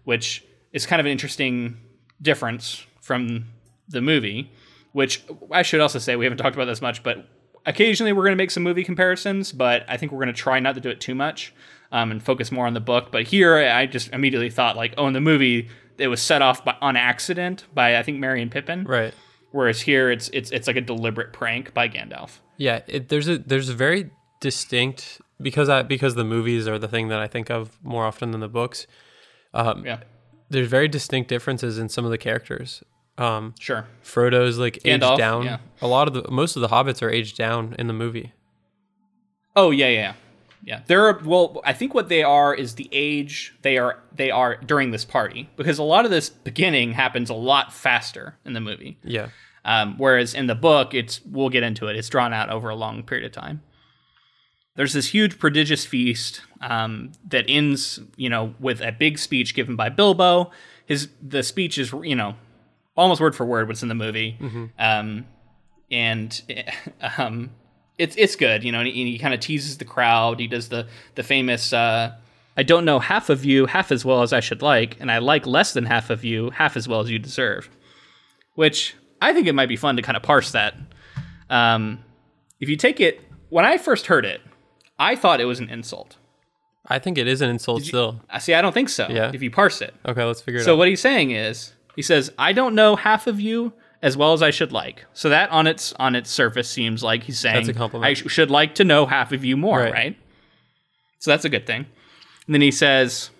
which is kind of an interesting difference from the movie. Which I should also say we haven't talked about this much, but occasionally we're going to make some movie comparisons. But I think we're going to try not to do it too much um, and focus more on the book. But here, I just immediately thought like, oh, in the movie, it was set off by, on accident by I think Merry and Pippin. Right. Whereas here, it's it's it's like a deliberate prank by Gandalf. Yeah, it, there's a there's a very distinct because I because the movies are the thing that I think of more often than the books. Um, Yeah, There's very distinct differences in some of the characters. Um, sure. Frodo's like aged Gandalf, down. yeah. A lot of the most of the hobbits are aged down in the movie. Oh yeah, yeah, yeah. There are well, I think what they are is the age they are they are during this party because a lot of this beginning happens a lot faster in the movie. Yeah. Um, whereas in the book, it's we'll get into it. It's drawn out over a long period of time. There's this huge prodigious feast um, that ends, you know, with a big speech given by Bilbo. His the speech is, you know, almost word for word what's in the movie, um, and um, it's it's good, you know. And he, he kind of teases the crowd. He does the the famous. Uh, I don't know half of you half as well as I should like, and I like less than half of you half as well as you deserve which I think it might be fun to kind of parse that. Um, if you take it, when I first heard it, I thought it was an insult. I think it is an insult still. I see. I don't think so. Yeah. If you parse it, Okay, let's figure it so out. So what he's saying is, he says, "I don't know half of you as well as I should like." So that on its on its surface seems like he's saying, That's a compliment. "I sh- should like to know half of you more." Right. right? So that's a good thing. And then he says,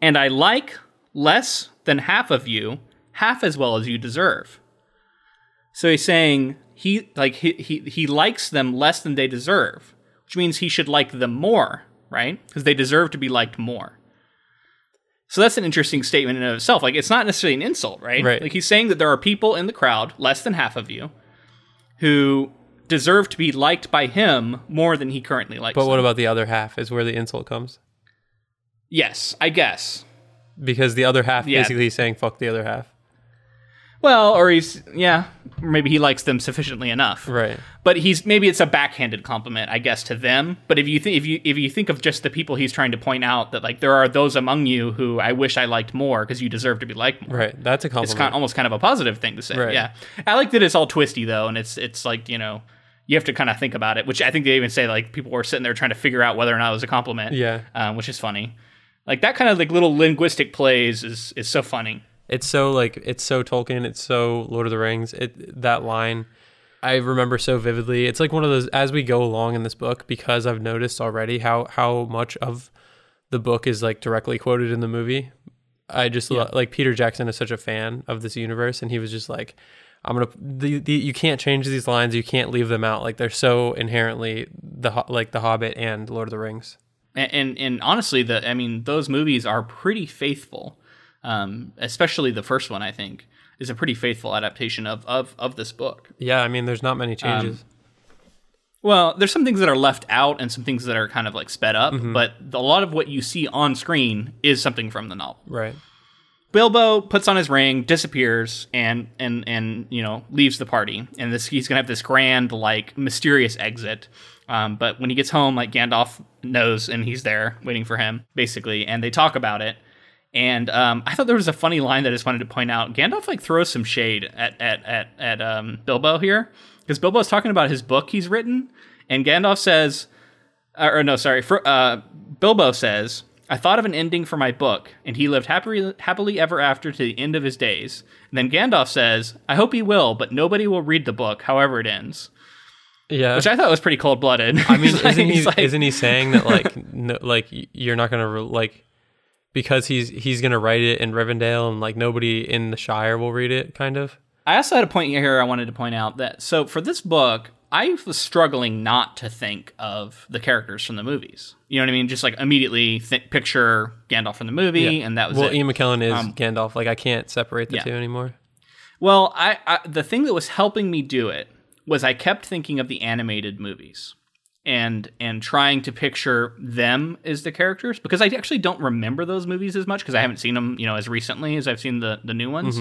"And I like less than half of you half as well as you deserve." So he's saying he like he he, he likes them less than they deserve, which means he should like them more, right? Because they deserve to be liked more. So that's an interesting statement in and of itself. Like it's not necessarily an insult, right? Right. Like he's saying that there are people in the crowd, less than half of you, who deserve to be liked by him more than he currently likes. but what them. about the other half? Is where the insult comes Yes, I guess. because the other half Yeah. basically saying fuck the other half. Well, or he's yeah, maybe he likes them sufficiently enough. Right. But he's maybe it's a backhanded compliment, I guess, to them. But if you think if you if you think of just the people he's trying to point out that like there are those among you who I wish I liked more because you deserve to be liked more. Right. That's a compliment. It's kind almost kind of a positive thing to say. Right. Yeah, I like that it's all twisty though, and it's it's like you know you have to kind of think about it. Which I think they even say like people were sitting there trying to figure out whether or not it was a compliment. Yeah. um, which is funny. Like that kind of like little linguistic plays is is so funny. It's so like it's so Tolkien. It's so Lord of the Rings. It that line, I remember so vividly. It's like one of those as we go along in this book because I've noticed already how how much of the book is like directly quoted in the movie. I just lo- like Peter Jackson is such a fan of this universe, and he was just like, "I'm gonna the, the you can't change these lines. You can't leave them out. Like they're so inherently the like the Hobbit and Lord of the Rings." and and, and honestly, the I mean, those movies are pretty faithful, um, especially the first one. I think is a pretty faithful adaptation of of of this book. Yeah, I mean, there's not many changes. Well, there's some things that are left out and some things that are kind of like sped up, but a lot of what you see on screen is something from the novel. right. Bilbo puts on his ring, disappears, and and and you know leaves the party. And this he's gonna have this grand like mysterious exit. Um, but when he gets home, like Gandalf knows, and he's there waiting for him, basically. And they talk about it. And um, I thought there was a funny line that I just wanted to point out. Gandalf like throws some shade at at at at um, Bilbo here because Bilbo's talking about his book he's written, and Gandalf says, or, or no, sorry, Fro- uh, Bilbo says, "I thought of an ending for my book, and he lived happily happily ever after to the end of his days." And then Gandalf says, "I hope he will, but nobody will read the book, however it ends." Yeah. Which I thought was pretty cold blooded. I mean, isn't he isn't he saying that like no, like you're not gonna re- like because he's he's gonna write it in Rivendell and like nobody in the Shire will read it, kind of. I also had a point here I wanted to point out that so for this book, I was struggling not to think of the characters from the movies. You know what I mean? Just like immediately th- picture Gandalf from the movie, and that was well, it. Ian McKellen is Um, Gandalf. Like I can't separate the yeah. two anymore. Well, I, I the thing that was helping me do it was I kept thinking of the animated movies and and trying to picture them as the characters because I actually don't remember those movies as much because I haven't seen them, you know, as recently as I've seen the the new ones.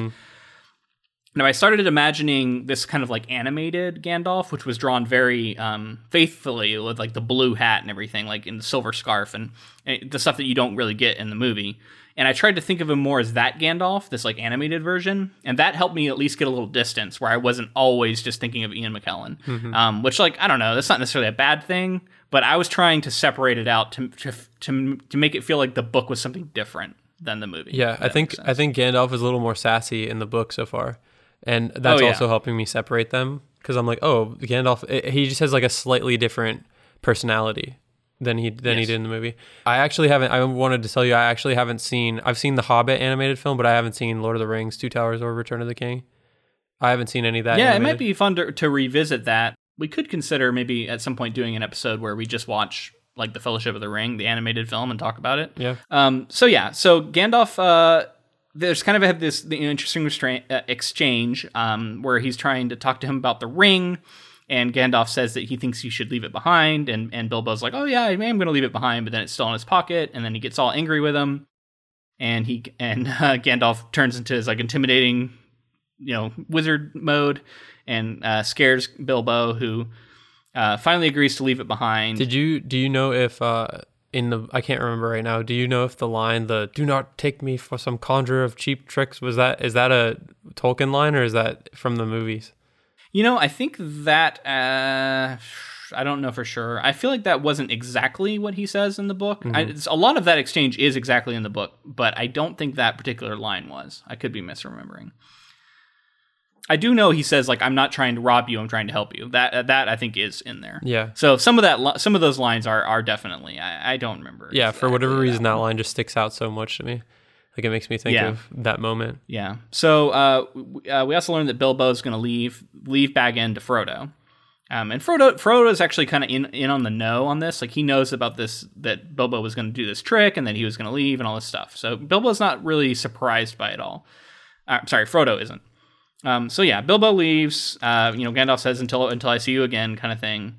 Now I started imagining this kind of like animated Gandalf, which was drawn very um, faithfully with like the blue hat and everything, like in the silver scarf and, and the stuff that you don't really get in the movie. And I tried to think of him more as that Gandalf, this like animated version, and that helped me at least get a little distance where I wasn't always just thinking of Ian McKellen. Um, which, like, I don't know, that's not necessarily a bad thing, but I was trying to separate it out to to to, to make it feel like the book was something different than the movie. Yeah, I think I think Gandalf is a little more sassy in the book so far, and that's Oh, yeah. also helping me separate them because I'm like, oh, Gandalf, eh, he just has like a slightly different personality than he than he did in the movie. I actually haven't. I wanted to tell you, I actually haven't seen. I've seen the Hobbit animated film, but I haven't seen Lord of the Rings, Two Towers, or Return of the King. I haven't seen any of that. yeah, it might be fun to, to revisit that. We could consider maybe at some point doing an episode where we just watch like the Fellowship of the Ring, the animated film, and talk about it. Yeah. Um. So yeah. So Gandalf. Uh, there's kind of have this the interesting uh, exchange um, where he's trying to talk to him about the ring, and Gandalf says that he thinks he should leave it behind, and and Bilbo's like, oh yeah, I am going to leave it behind, but then it's still in his pocket, and then he gets all angry with him, and he and uh, Gandalf turns into his like intimidating, you know, wizard mode, and uh, scares Bilbo, who uh, finally agrees to leave it behind. Did you do you know if uh in the I can't remember right now. Do you know if the line the "Do not take me for some conjurer of cheap tricks" was that is that a Tolkien line or is that from the movies? You know, I think that uh, I don't know for sure. I feel like that wasn't exactly what he says in the book. I, a lot of that exchange is exactly in the book, but I don't think that particular line was. I could be misremembering. I do know he says like I'm not trying to rob you, I'm trying to help you. That that I think is in there. Yeah. So some of that li- some of those lines are are definitely. I, I don't remember. Yeah, for whatever exactly reason that line just sticks out so much to me. Like it makes me think Yeah. of that moment. Yeah. So uh, w- uh, we also learned that Bilbo is going to leave leave Bag End to Frodo. Um, and Frodo Frodo is actually kind of in in on the know on this. Like he knows about this that Bilbo was going to do this trick and that he was going to leave and all this stuff. So Bilbo's not really surprised by it all. Uh, sorry, Frodo isn't. Um, so yeah, Bilbo leaves. Uh, you know, Gandalf says until until I see you again, kind of thing.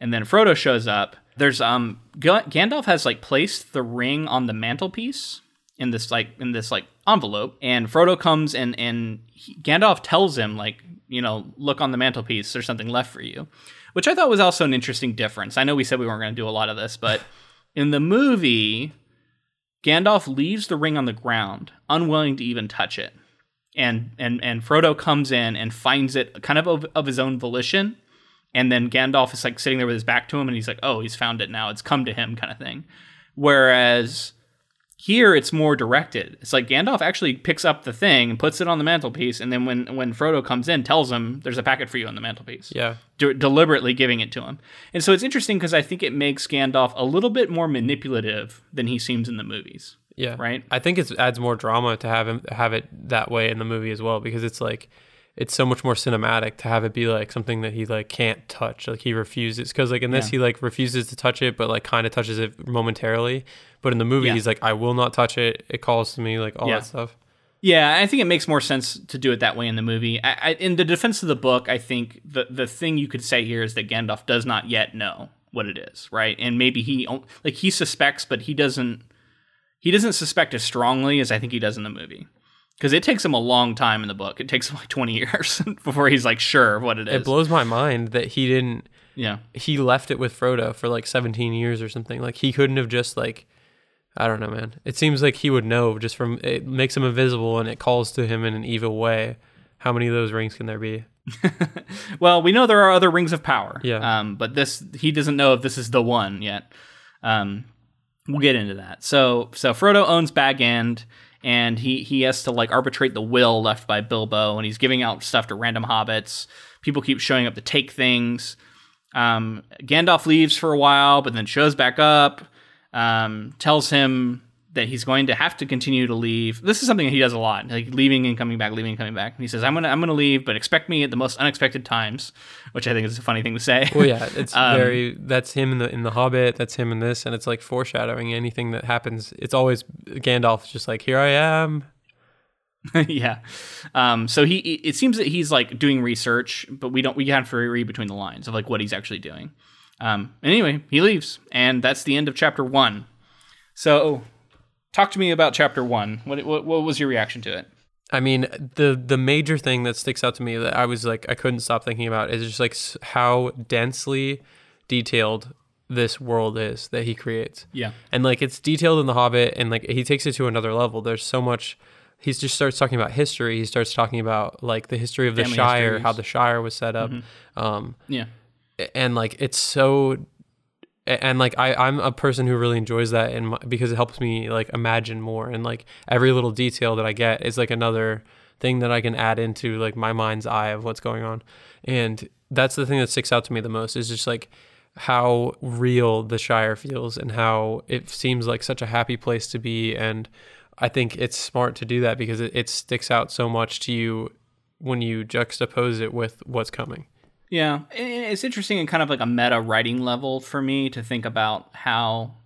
And then Frodo shows up. There's um G- Gandalf has like placed the ring on the mantelpiece in this like in this like envelope, and Frodo comes and and he, Gandalf tells him like you know look on the mantelpiece. There's something left for you, which I thought was also an interesting difference. I know we said we weren't going to do a lot of this, but in the movie, Gandalf leaves the ring on the ground, unwilling to even touch it. And and and Frodo comes in and finds it kind of of, of his own volition. And then Gandalf is like sitting there with his back to him and he's like, "Oh, he's found it now. It's come to him," kind of thing. Whereas here it's more directed. It's like Gandalf actually picks up the thing and puts it on the mantelpiece, and then when when Frodo comes in, tells him there's a packet for you on the mantelpiece Yeah. de- deliberately giving it to him. And so it's interesting because I think it makes Gandalf a little bit more manipulative than he seems in the movies, Yeah. right? I think it adds more drama to have him have it that way in the movie as well because it's like it's so much more cinematic to have it be like something that he like can't touch like he refuses because like in this Yeah. he like refuses to touch it but like kind of touches it momentarily but in the movie Yeah. he's like I will not touch it it calls to me like all Yeah. that stuff Yeah, I think it makes more sense to do it that way in the movie. I, I, in the defense of the book, I think the the thing you could say here is that Gandalf does not yet know what it is, right? And maybe he like he suspects, but he doesn't he doesn't suspect as strongly as I think he does in the movie. Because it takes him a long time in the book. It takes him like twenty years before he's like sure what it is. It blows my mind that he didn't. Yeah, he left it with Frodo for like seventeen years or something. Like he couldn't have just like I don't know, man. It seems like he would know just from it makes him invisible and it calls to him in an evil way. How many of those rings can there be? well, we know there are other rings of power. Yeah. Um, but this he doesn't know if this is the one yet. Um, we'll get into that. So so Frodo owns Bag End and he he has to like arbitrate the will left by Bilbo and he's giving out stuff to random hobbits. People keep showing up to take things. Um, Gandalf leaves for a while, but then shows back up um, tells him that he's going to have to continue to leave. This is something that he does a lot, like leaving and coming back, leaving and coming back. And he says, "I'm gonna, I'm gonna leave, but expect me at the most unexpected times," which I think is a funny thing to say. Well, yeah, it's um, very. That's him in the in the Hobbit. That's him in this, and it's like foreshadowing anything that happens. It's always Gandalf's just like, "Here I am." yeah. Um, so he, it seems that he's like doing research, but we don't, we have to read between the lines of like what he's actually doing. Um, anyway, he leaves, and that's the end of chapter one. So, talk to me about chapter one. What, what, what was your reaction to it? I mean, the the major thing that sticks out to me that I was like I couldn't stop thinking about is just like how densely detailed this world is that he creates. Yeah. And like it's detailed in The Hobbit and like he takes it to another level. There's so much he just starts talking about history. He starts talking about like the history of the Family Shire, histories. how the Shire was set up. Mm-hmm. Um, Yeah. And like it's so and like I, I'm a person who really enjoys that and because it helps me like imagine more and like every little detail that I get is like another thing that I can add into like my mind's eye of what's going on. And that's the thing that sticks out to me the most is just like how real the Shire feels and how it seems like such a happy place to be. And I think it's smart to do that because it, it sticks out so much to you when you juxtapose it with what's coming. Yeah, it's interesting and kind of like a meta writing level for me to think about how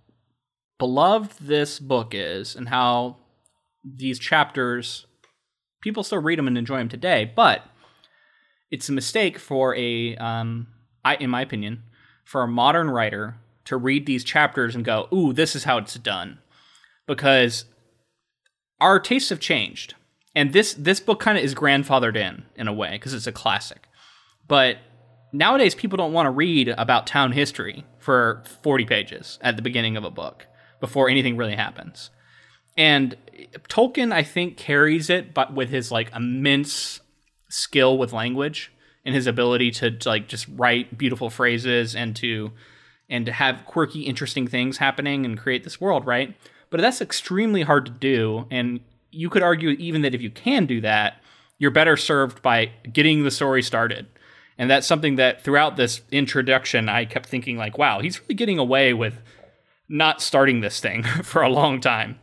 beloved this book is and how these chapters people still read them and enjoy them today, but it's a mistake for a um I in my opinion, for a modern writer to read these chapters and go, "Ooh, this is how it's done." Because our tastes have changed. And this this book kind of is grandfathered in in a way because it's a classic. But nowadays people don't want to read about town history for 40 pages at the beginning of a book before anything really happens. And Tolkien, I think, carries it, but with his like immense skill with language and his ability to, to like just write beautiful phrases and to and to have quirky, interesting things happening and create this world, right? But that's extremely hard to do, and you could argue even that if you can do that, you're better served by getting the story started and that's something that throughout this introduction, I kept thinking, like, wow, he's really getting away with not starting this thing for a long time.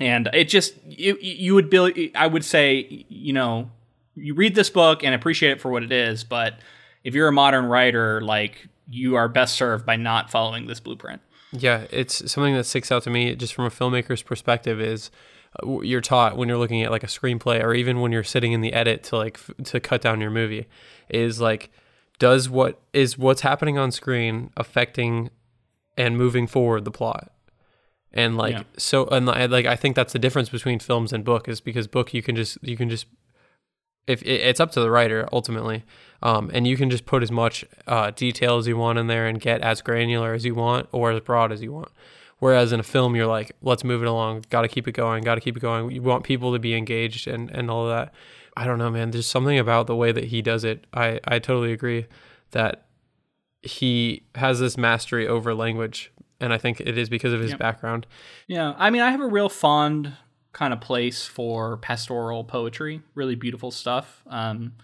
And it just, you, you would be, I would say, you know, you read this book and appreciate it for what it is. But if you're a modern writer, like, you are best served by not following this blueprint. Yeah, it's something that sticks out to me just from a filmmaker's perspective is you're taught when you're looking at like a screenplay or even when you're sitting in the edit to like f- to cut down your movie is like does what is what's happening on screen affecting and moving forward the plot and like Yeah. so and I- like i think that's the difference between films and book is because book you can just you can just if it's up to the writer ultimately um, and you can just put as much uh, detail as you want in there and get as granular as you want or as broad as you want whereas in a film you're like let's move it along got to keep it going got to keep it going. You want people to be engaged and and all of that. I don't know man. There's something about the way that he does it. I i totally agree that he has this mastery over language and i think it is because of his Yep. background. Yeah, I mean, I have a real fond kind of place for pastoral poetry, really beautiful stuff. Um,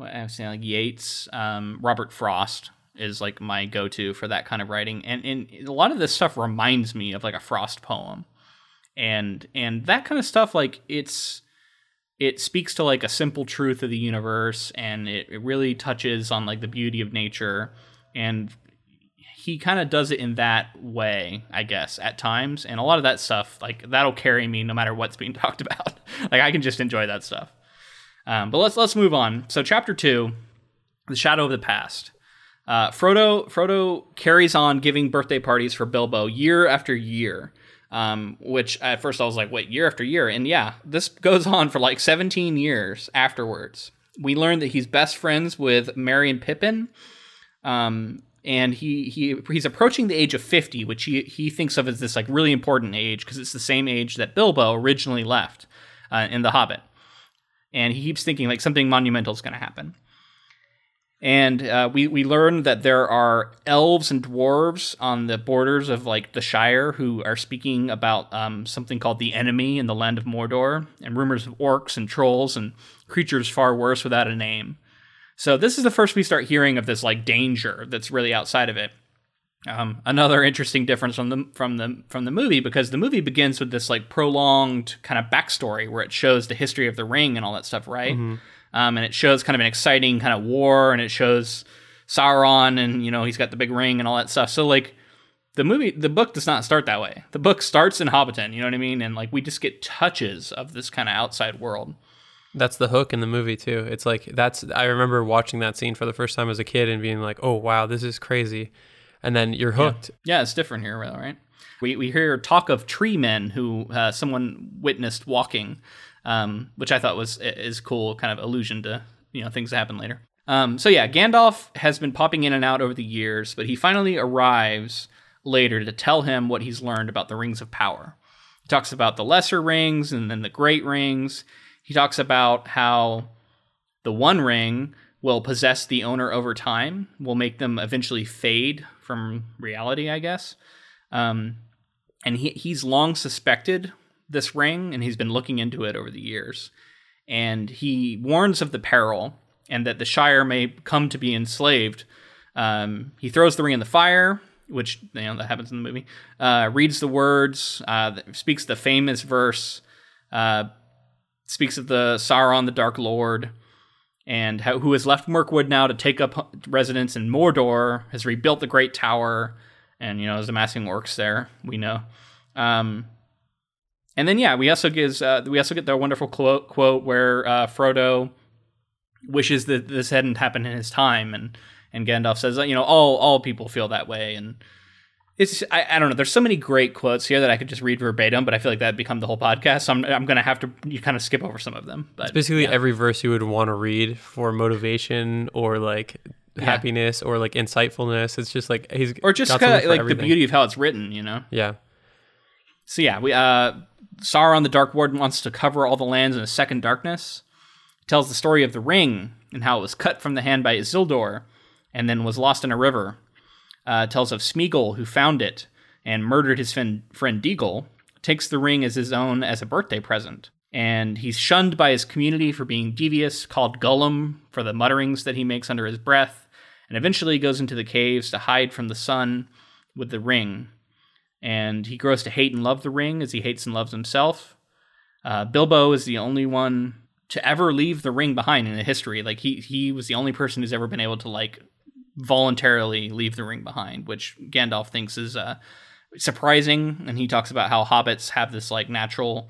I was saying, like Yeats, um, Robert Frost is like my go-to for that kind of writing, and and a lot of this stuff reminds me of like a Frost poem, and and that kind of stuff, like it's it speaks to like a simple truth of the universe, and it, it really touches on like the beauty of nature, and he kind of does it in that way, I guess, at times. And a lot of that stuff, like that'll carry me no matter what's being talked about. like I can just enjoy that stuff. Um, but let's let's move on. So chapter two, the shadow of the past. Uh, Frodo Frodo carries on giving birthday parties for Bilbo year after year. Um, which at first I was like, wait, year after year, and yeah, this goes on for like 17 years afterwards. We learn that he's best friends with Merry and Pippin, um, and he he he's approaching the age of 50, which he he thinks of as this like really important age because it's the same age that Bilbo originally left uh, in The Hobbit, and he keeps thinking like something monumental is going to happen. And uh, we we learn that there are elves and dwarves on the borders of like the Shire who are speaking about um, something called the enemy in the land of Mordor, and rumors of orcs and trolls and creatures far worse without a name. So this is the first we start hearing of this like danger that's really outside of it. Um, another interesting difference from the from the from the movie because the movie begins with this like prolonged kind of backstory where it shows the history of the ring and all that stuff, right? Mm-hmm um, and it shows kind of an exciting kind of war, and it shows Sauron, and you know he's got the big ring and all that stuff. So like the movie, the book does not start that way. The book starts in Hobbiton, you know what I mean, and like we just get touches of this kind of outside world. That's the hook in the movie too. It's like that's I remember watching that scene for the first time as a kid and being like, "Oh wow, this is crazy," and then you're hooked. Yeah, yeah it's different here, right? We we hear talk of tree men who uh, someone witnessed walking um, which I thought was is cool, kind of allusion to you know things that happen later. Um, so yeah, Gandalf has been popping in and out over the years, but he finally arrives later to tell him what he's learned about the rings of power. He talks about the lesser rings and then the great rings. He talks about how the one ring will possess the owner over time, will make them eventually fade from reality, I guess. Um, and he, he's long suspected this ring and he's been looking into it over the years. And he warns of the peril and that the Shire may come to be enslaved. Um, he throws the ring in the fire, which you know that happens in the movie. Uh, reads the words, uh, speaks the famous verse, uh, speaks of the Sauron, the Dark Lord, and how, who has left Mirkwood now to take up residence in Mordor, has rebuilt the Great Tower, and you know is amassing orcs there. We know. Um, and then yeah, we also gives uh, we also get the wonderful quote quote where uh, Frodo wishes that this hadn't happened in his time, and and Gandalf says, you know, all all people feel that way, and it's I, I don't know. There's so many great quotes here that I could just read verbatim, but I feel like that'd become the whole podcast. So I'm I'm gonna have to you kind of skip over some of them. But it's basically yeah. every verse you would want to read for motivation or like yeah. happiness or like insightfulness. It's just like he's or just kind of like everything. the beauty of how it's written, you know? Yeah. So yeah, we uh Sauron the Dark Lord wants to cover all the lands in a second darkness. He tells the story of the ring and how it was cut from the hand by Isildur and then was lost in a river. Uh, tells of Smeagol who found it and murdered his friend, friend Deagol. Takes the ring as his own as a birthday present. And he's shunned by his community for being devious, called Gollum for the mutterings that he makes under his breath, and eventually goes into the caves to hide from the sun with the ring and he grows to hate and love the ring as he hates and loves himself. Uh, Bilbo is the only one to ever leave the ring behind in the history. Like he he was the only person who's ever been able to like voluntarily leave the ring behind, which Gandalf thinks is uh, surprising. And he talks about how hobbits have this like natural,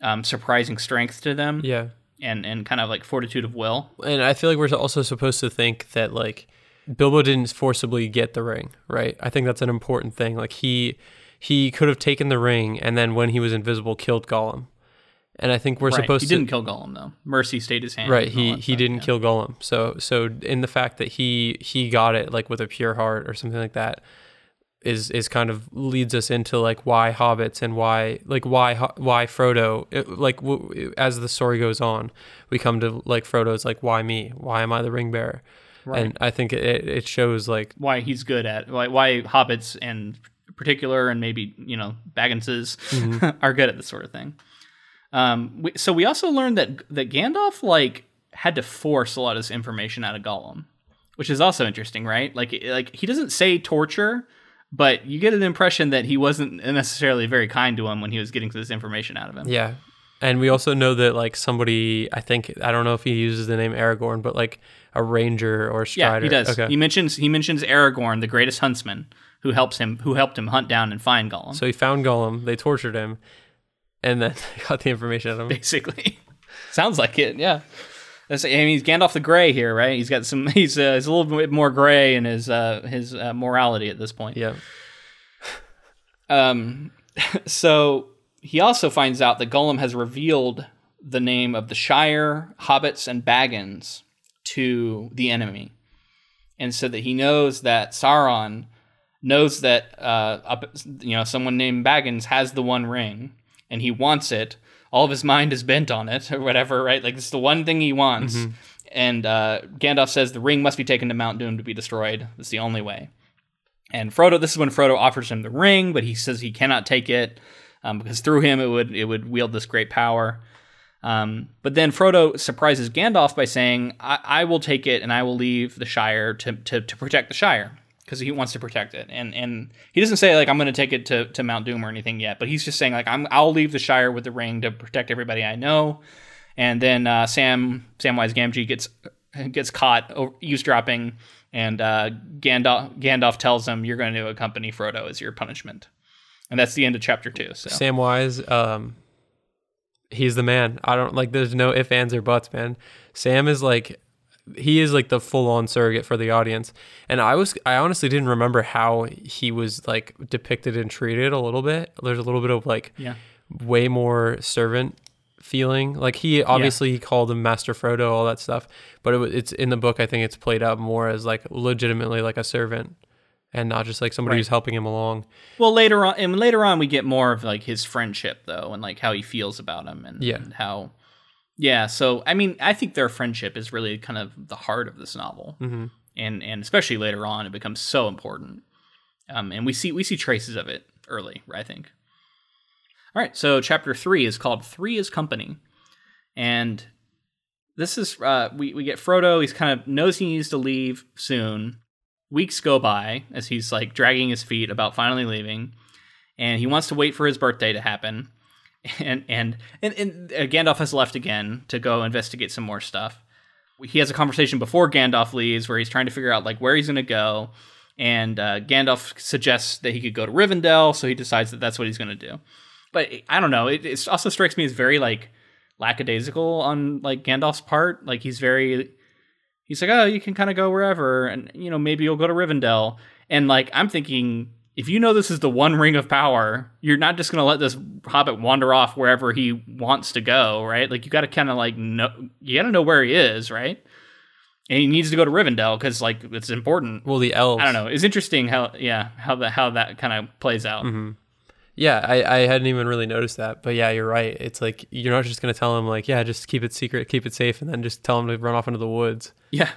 um, surprising strength to them. Yeah. And, and kind of like fortitude of will. And I feel like we're also supposed to think that like Bilbo didn't forcibly get the ring, right? I think that's an important thing. Like he he could have taken the ring and then when he was invisible killed Gollum. And I think we're right. supposed he to He didn't kill Gollum though. Mercy stayed his hand. Right. He he stuff, didn't yeah. kill Gollum. So so in the fact that he he got it like with a pure heart or something like that is is kind of leads us into like why hobbits and why like why why Frodo it, like w- as the story goes on we come to like Frodo's like why me why am I the ring bearer Right. And I think it, it shows like why he's good at why, why hobbits in particular and maybe you know Bagginses mm-hmm. are good at this sort of thing. Um, we, so we also learned that that Gandalf like had to force a lot of this information out of Gollum, which is also interesting, right? Like like he doesn't say torture, but you get an impression that he wasn't necessarily very kind to him when he was getting this information out of him. Yeah, And we also know that like somebody, I think I don't know if he uses the name Aragorn, but like a ranger or strider. Yeah, he does. Okay. He mentions he mentions Aragorn, the greatest huntsman, who helps him who helped him hunt down and find Gollum. so he found Gollum. They tortured him, and then got the information out of him. basically, sounds like it. Yeah. That's, I mean, he's Gandalf the Gray here, right? He's got some. He's uh, he's a little bit more gray in his uh, his uh, morality at this point. Yeah. Um, so he also finds out that Gollum has revealed the name of the Shire, hobbits, and Baggins to the enemy, and so that he knows that Sauron knows that uh, up, you know someone named Baggins has the One Ring, and he wants it. All of his mind is bent on it, or whatever, right? Like it's the one thing he wants. And uh, Gandalf says the ring must be taken to Mount Doom to be destroyed. That's the only way. And Frodo, this is when Frodo offers him the ring, but he says he cannot take it um, because through him it would it would wield this great power. Um, but then Frodo surprises Gandalf by saying, I, "I will take it and I will leave the Shire to to, to protect the Shire because he wants to protect it." And and he doesn't say like I'm going to take it to, to Mount Doom or anything yet, but he's just saying like I'm I'll leave the Shire with the ring to protect everybody I know. And then uh, Sam Samwise Gamgee gets gets caught eavesdropping, and uh, Gandalf Gandalf tells him, "You're going to accompany Frodo as your punishment." And that's the end of chapter two. So Samwise, um, he's the man. I don't like. There's no ifs, ands, or buts, man. Sam is like, he is like the full on surrogate for the audience. And I was, I honestly didn't remember how he was like depicted and treated a little bit. There's a little bit of like yeah, way more servant feeling. Like he obviously he called him Master Frodo, all that stuff. But it, it's in the book. I think it's played out more as like legitimately like a servant. And not just like somebody Right. who's helping him along. Well, later on, and later on, we get more of like his friendship though, and like how he feels about him, and, Yeah. and how, yeah. So I mean, I think their friendship is really kind of the heart of this novel, hmm and and especially later on, it becomes so important. Um, and we see we see traces of it early, I think. All right, so chapter three is called Three is Company, and this is uh, we we get Frodo. He's kind of knows he needs to leave soon. Weeks go by as he's like dragging his feet about finally leaving, and he wants to wait for his birthday to happen. And and and, and Gandalf has left again to go investigate some more stuff. He has a conversation before Gandalf leaves where he's trying to figure out like where he's going to go, and uh, Gandalf suggests that he could go to Rivendell, so he decides that that's what he's going to do. But I don't know. It, it also strikes me as very like lackadaisical on like Gandalf's part. Like he's very he's like, oh, you can kind of go wherever, and you know maybe you'll go to Rivendell. And like I'm thinking, if you know this is the one ring of power, you're not just gonna let this hobbit wander off wherever he wants to go, right? Like you got to kind of like know, you got to know where he is, right? And he needs to go to Rivendell because like it's important. Well, the elves. I don't know. It's interesting how yeah how that how that kind of plays out. hmm Yeah, I, I hadn't even really noticed that. But yeah, you're right. It's like you're not just gonna tell him like, yeah, just keep it secret, keep it safe, and then just tell him to run off into the woods. Yeah.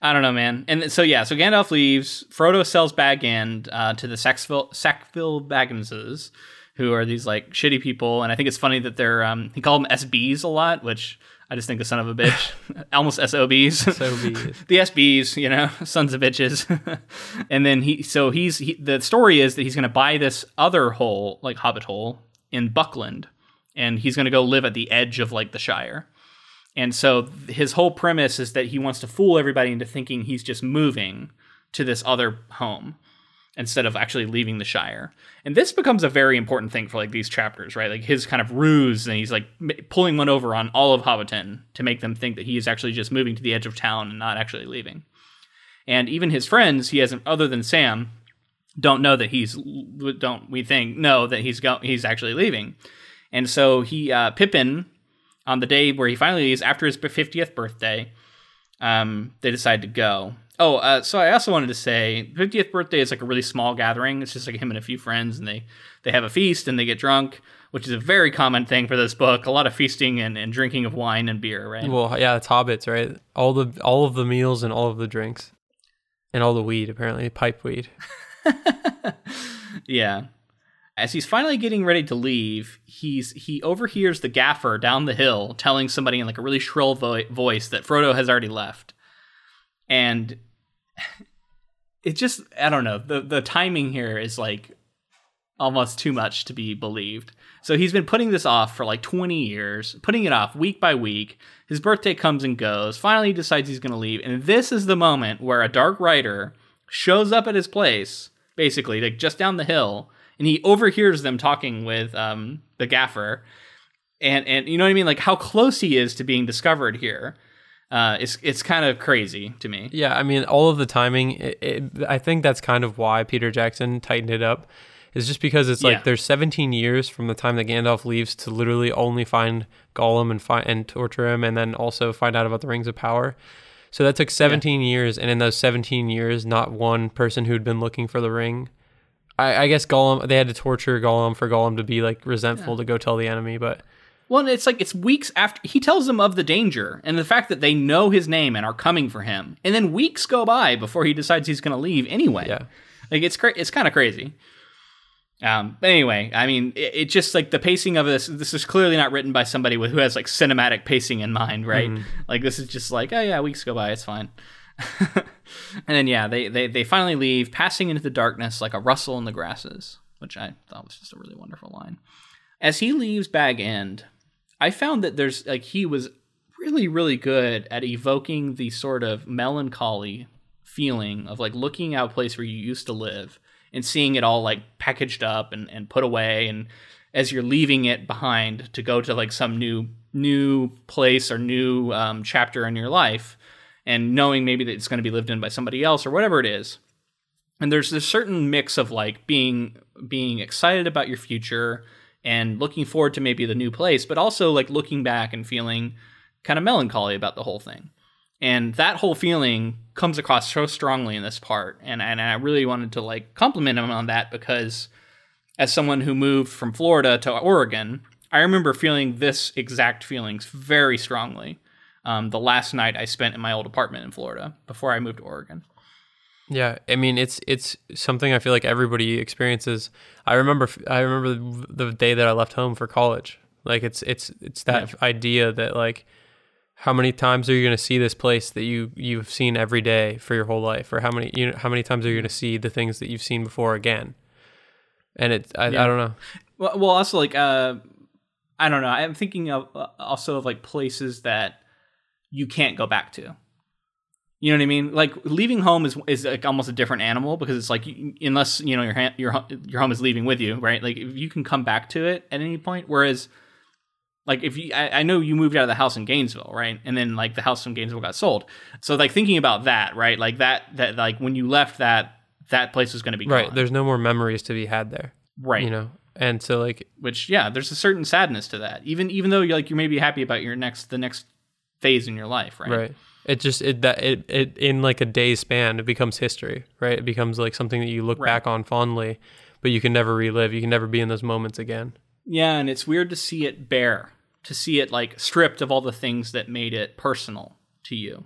I don't know, man. And so yeah, so Gandalf leaves. Frodo sells Bag End uh, to the Sackville Sackville Bagginses, who are these like shitty people. And I think it's funny that they're um, he called them SBs a lot, which I just think a son of a bitch, almost SOBs. So be it. the SBs, you know, sons of bitches. and then he, so he's he, the story is that he's going to buy this other hole, like Hobbit hole, in Buckland, and he's going to go live at the edge of like the Shire. And so his whole premise is that he wants to fool everybody into thinking he's just moving to this other home instead of actually leaving the Shire. And this becomes a very important thing for like these chapters, right? Like his kind of ruse, and he's like m- pulling one over on all of Hobbiton to make them think that he is actually just moving to the edge of town and not actually leaving. And even his friends, he hasn't, other than Sam, don't know that he's don't we think know that he's go he's actually leaving. And so he uh, Pippin on the day where he finally leaves after his 50th birthday, um, they decide to go. Oh, uh, so I also wanted to say, 50th birthday is like a really small gathering. It's just like him and a few friends, and they they have a feast and they get drunk, which is a very common thing for this book. A lot of feasting and, and drinking of wine and beer, right? Well, yeah, it's hobbits, right? All the all of the meals and all of the drinks, and all the weed apparently, pipe weed. yeah. As he's finally getting ready to leave, he's he overhears the gaffer down the hill telling somebody in like a really shrill vo- voice that Frodo has already left. And it just I don't know, the the timing here is like almost too much to be believed. So he's been putting this off for like 20 years, putting it off week by week. His birthday comes and goes. Finally, he decides he's going to leave. And this is the moment where a dark rider shows up at his place, basically, like just down the hill, and he overhears them talking with um, the gaffer. And, and you know what I mean? Like how close he is to being discovered here. Uh, it's it's kind of crazy to me. Yeah, I mean, all of the timing. It, it, I think that's kind of why Peter Jackson tightened it up, is just because it's like Yeah. there's 17 years from the time that Gandalf leaves to literally only find Gollum and find and torture him, and then also find out about the Rings of Power. So that took 17 years, and in those 17 years, not one person who'd been looking for the ring. I, I guess Gollum. They had to torture Gollum for Gollum to be like resentful to go tell the enemy, but Well, it's like it's weeks after he tells them of the danger and the fact that they know his name and are coming for him, and then weeks go by before he decides he's going to leave anyway. yeah. Like it's cra- it's kind of crazy. Um, but anyway, I mean, it, it just like the pacing of this. This is clearly not written by somebody with who has like cinematic pacing in mind, right? Like this is just like, oh yeah, weeks go by, it's fine. and then yeah, they, they they finally leave, passing into the darkness like a rustle in the grasses, which I thought was just a really wonderful line. As he leaves Bag End, I found that there's like he was really really good at evoking the sort of melancholy feeling of like looking at a place where you used to live and seeing it all like packaged up and, and put away. And as you're leaving it behind to go to like some new new place or new um, chapter in your life and knowing maybe that it's going to be lived in by somebody else or whatever it is. And there's this certain mix of like being being excited about your future and looking forward to maybe the new place but also like looking back and feeling kind of melancholy about the whole thing. And that whole feeling comes across so strongly in this part and and I really wanted to like compliment him on that because as someone who moved from Florida to Oregon I remember feeling this exact feelings very strongly um, the last night I spent in my old apartment in Florida before I moved to Oregon Yeah, I mean it's it's something I feel like everybody experiences. I remember I remember the day that I left home for college. Like it's it's it's that idea that like how many times are you going to see this place that you you've seen every day for your whole life or how many you know how many times are you going to see the things that you've seen before again? And it I, Yeah. I don't know. Well, well, also like uh, I don't know. I'm thinking of uh, also of like places that you can't go back to. You know what I mean? Like leaving home is is like almost a different animal because it's like unless you know your ha- your your home is leaving with you, right? Like if you can come back to it at any point. Whereas, like if you, I, I know you moved out of the house in Gainesville, right? And then like the house in Gainesville got sold. So like thinking about that, right? Like that that like when you left that that place was going to be Right, gone. there's no more memories to be had there, right? you know. And so like which yeah there's a certain sadness to that even even though you're like you may be happy about your next the next phase in your life right right. It just it that it, it in like a day span it becomes history, right? It becomes like something that you look Right. back on fondly, but you can never relive. You can never be in those moments again. yeah and it's weird to see it bare to see it like stripped of all the things that made it personal to you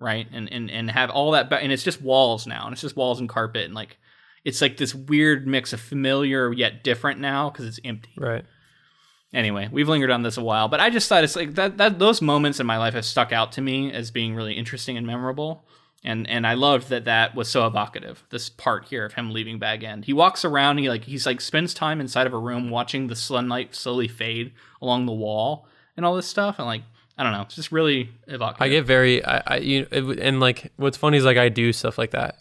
right and and and have all that ba- and it's just walls now and it's just walls and carpet and like it's like this weird mix of familiar yet different now because it's empty Right. Anyway, we've lingered on this a while, but I just thought it's like that that those moments in my life have stuck out to me as being really interesting and memorable. And and I loved that that was so evocative. This part here of him leaving Bag End. He walks around. He like he's like spends time inside of a room watching the sunlight slowly fade along the wall and all this stuff. And like I don't know, it's just really evocative. I get very I, I you and like what's funny is like I do stuff like that.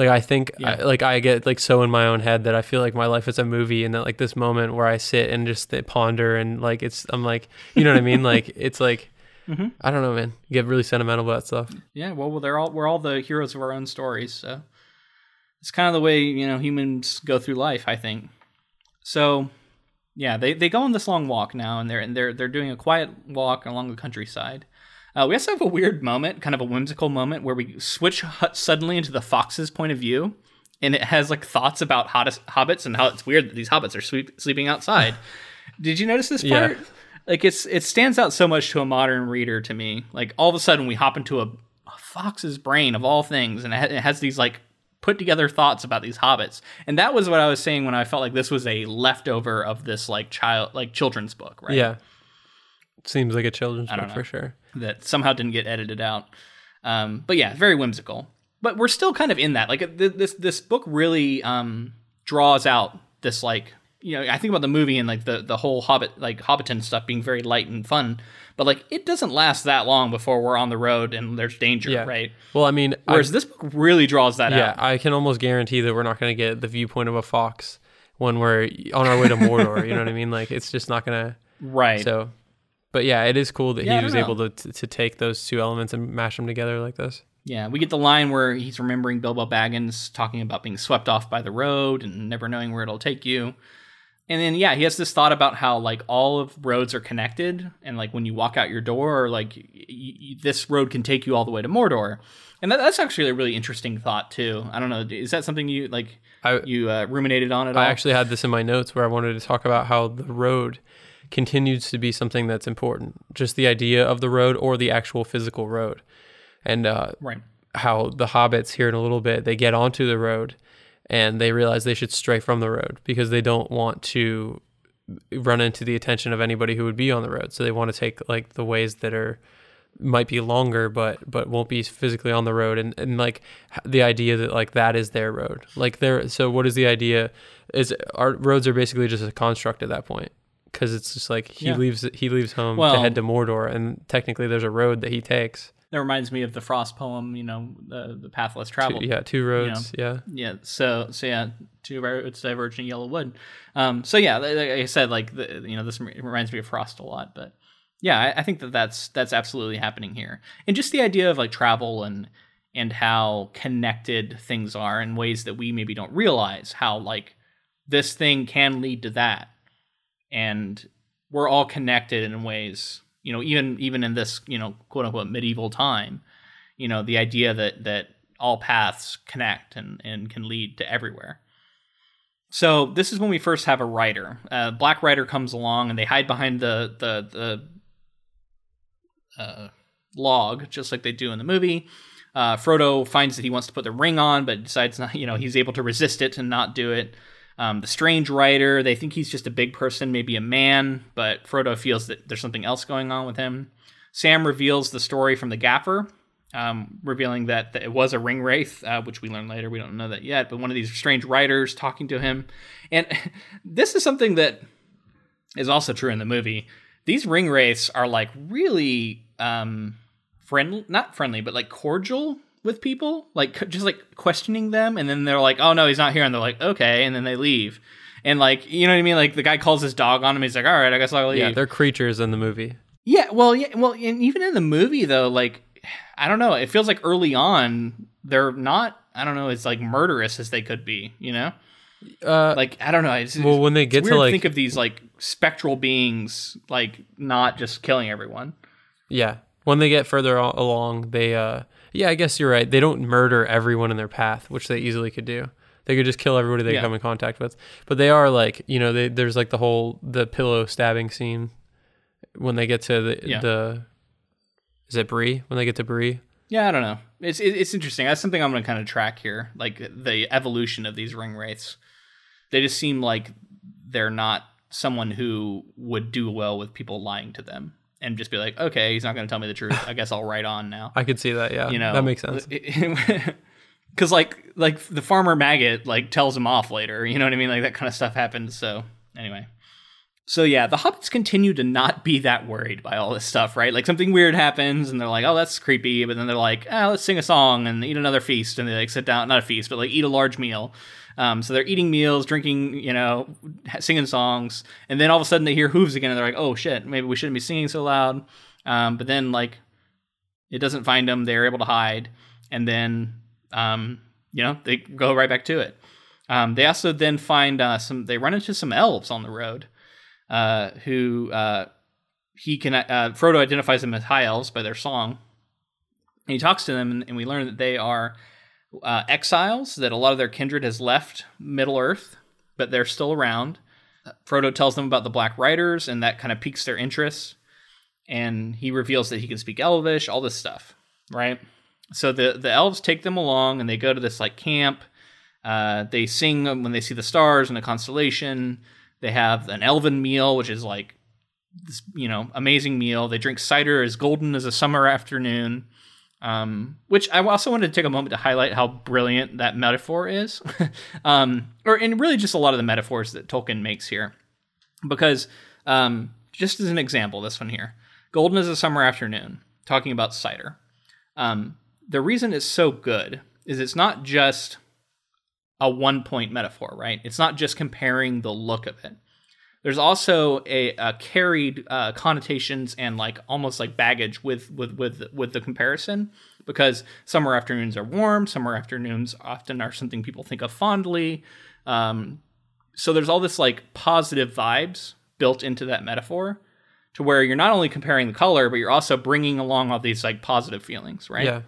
Like I think I, like I get like so in my own head that I feel like my life is a movie and that like this moment where I sit and just ponder and like it's I'm like you know what I mean like it's like Mhm. I don't know man you get really sentimental about stuff. Yeah, well, well, they're all we're all the heroes of our own stories, so it's kind of the way you know humans go through life. I think. So, yeah, they, they go on this long walk now, and they're and they're they're doing a quiet walk along the countryside. Uh, we also have a weird moment, kind of a whimsical moment, where we switch suddenly into the fox's point of view, and it has like thoughts about hobbits and how it's weird that these hobbits are sweep, sleeping outside. Did you notice this Yeah. part? Like it's it stands out so much to a modern reader to me. Like all of a sudden we hop into a, a fox's brain of all things, and it, ha- it has these like put together thoughts about these hobbits. And that was what I was saying when I felt like this was a leftover of this like child like children's book, right? Yeah. Seems like a children's book know. for sure. that somehow didn't get edited out. Um, but yeah, very whimsical. But we're still kind of in that. Like th- this this book really um, draws out this like you know, I think about the movie and like the the whole Hobbit like Hobbiton stuff being very light and fun, but like it doesn't last that long before we're on the road and there's danger, Yeah. right? Well, I mean, I- Whereas this book really draws that yeah, out. I can almost guarantee that we're not going to get the viewpoint of a fox when we're on our way to Mordor. you know what I mean? Like it's just not going to. Right. So, but yeah, it is cool that Yeah, he was know. able to, to to take those two elements and mash them together like this. Yeah, we get the line where he's remembering Bilbo Baggins talking about being swept off by the road and never knowing where it'll take you. And then yeah, he has this thought about how like all of roads are connected and like when you walk out your door like y- y- this road can take you all the way to Mordor. And that, that's actually a really interesting thought too. I don't know, is that something you like I you uh, ruminated on at all? I actually had this in my notes where I wanted to talk about how the road continues to be something that's important. Just the idea of the road or the actual physical road. And uh, right. how the hobbits here in a little bit they get onto the road and they realize they should stray from the road because they don't want to run into the attention of anybody who would be on the road so they want to take like the ways that are might be longer but but won't be physically on the road and and like the idea that like that is their road like there so what is the idea is our roads are basically just a construct at that point because it's just like he Yeah. leaves he leaves home to head to Mordor and technically there's a road that he takes. That reminds me of the Frost poem, you know, the the path less Two- yeah two roads yeah. Yeah so so yeah two roads diverging in yellow wood. Um so yeah like like i said like the, you know this reminds me of frost a lot but yeah I, I think that that's that's absolutely happening here. And just the idea of like travel and and how connected things are in ways that we maybe don't realize how like this thing can lead to that and we're all connected in ways you know even even in this you know quote unquote medieval time you know the idea that that all paths connect and and can lead to everywhere. So this is when we first have a rider uh, black rider comes along and they hide behind the the the uh, log just like they do in the movie. Uh, frodo finds that he wants to put the ring on but decides not you know he's able to resist it and not do it um, the strange rider. they think he's just a big person maybe a man but frodo feels that there's something else going on with him sam reveals the story from the gaffer um, revealing that, that it was a ring wraith, uh, which we learn later. We don't know that yet, but one of these strange riders talking to him. And this is something that is also true in the movie. These ring wraiths are like really um, friendly, not friendly, but like cordial with people, like just like questioning them. And then they're like, oh no, he's not here. And they're like, okay. And then they leave. And like, you know what I mean? Like the guy calls his dog on him. He's like, all right, I guess I'll leave. Yeah, they're creatures in the movie. Yeah, well, yeah, well, and even in the movie though, like I don't know, it feels like early on they're not. I don't know, it's like murderous as they could be. You know, Uh, like I don't know. It's, well, when they get to like, think of these like spectral beings, like not just killing everyone. yeah, when they get further along, they, uh, yeah, I guess you're right. They don't murder everyone in their path, which they easily could do. They could just kill everybody they Yeah. come in contact with. But they are like, you know, they, there's like the whole the pillow stabbing scene when they get to the Yeah. the. Is it Bree? When they get to Bree? Yeah, I don't know. It's it, it's interesting. That's something I'm going to kind of track here, like the evolution of these ring wraiths. They just seem like they're not someone who would do well with people lying to them and just be like, okay, he's not going to tell me the truth. I guess I'll ride on now. I could see that. Yeah, you know that makes sense. because like like the farmer maggot like tells him off later you know what i mean like that kind of stuff happens so anyway so yeah the hobbits continue to not be that worried by all this stuff right like something weird happens and they're like oh that's creepy but then they're like ah, let's sing a song and eat another feast and they like sit down not a feast but like eat a large meal um, so they're eating meals drinking you know singing songs and then all of a sudden they hear hooves again and they're like oh shit maybe we shouldn't be singing so loud. Um, but then like it doesn't find them they're able to hide and then um, you know they go right back to it. Um, they also then find uh, some they run into some elves on the road uh, who uh, he can uh, frodo identifies them as high elves by their song. And he talks to them and, and we learn that they are uh, exiles that a lot of their kindred has left middle earth but they're still around. Frodo tells them about the black riders and that kind of piques their interest. And he reveals that he can speak elvish all this stuff right? So the the elves take them along and they go to this like camp. Uh, they sing when they see the stars and the constellation. They have an elven meal which is like this you know amazing meal. They drink cider as golden as a summer afternoon Um, which I also wanted to take a moment to highlight how brilliant that metaphor is, um, or and really just a lot of the metaphors that Tolkien makes here, because um, just as an example, this one here, "Golden is a summer afternoon," talking about cider. Um, the reason it's so good is it's not just a one point metaphor, right? It's not just comparing the look of it. There's also a, a carried uh, connotations and like almost like baggage with with with with the comparison because summer afternoons are warm, summer afternoons often are something people think of fondly. Um, so there's all this like positive vibes built into that metaphor to where you're not only comparing the color, but you're also bringing along all these like positive feelings, right? Yeah.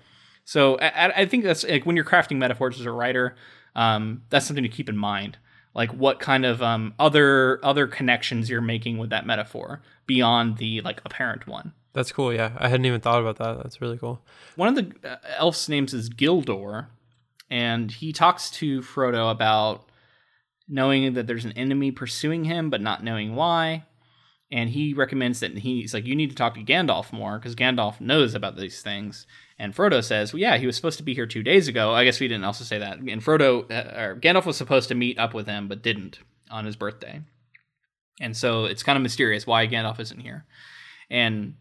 So I, I think that's like when you're crafting metaphors as a writer, um, that's something to keep in mind like what kind of um, other other connections you're making with that metaphor beyond the like apparent one. That's cool. Yeah, I hadn't even thought about that. That's really cool. One of the uh, elf's names is Gildor, and he talks to Frodo about knowing that there's an enemy pursuing him, but not knowing why. And he recommends that he's like, you need to talk to Gandalf more because Gandalf knows about these things. And Frodo says, well, yeah, he was supposed to be here two days ago. I guess we didn't also say that. And Frodo, uh, or Gandalf was supposed to meet up with him, but didn't on his birthday. And so it's kind of mysterious why Gandalf isn't here. And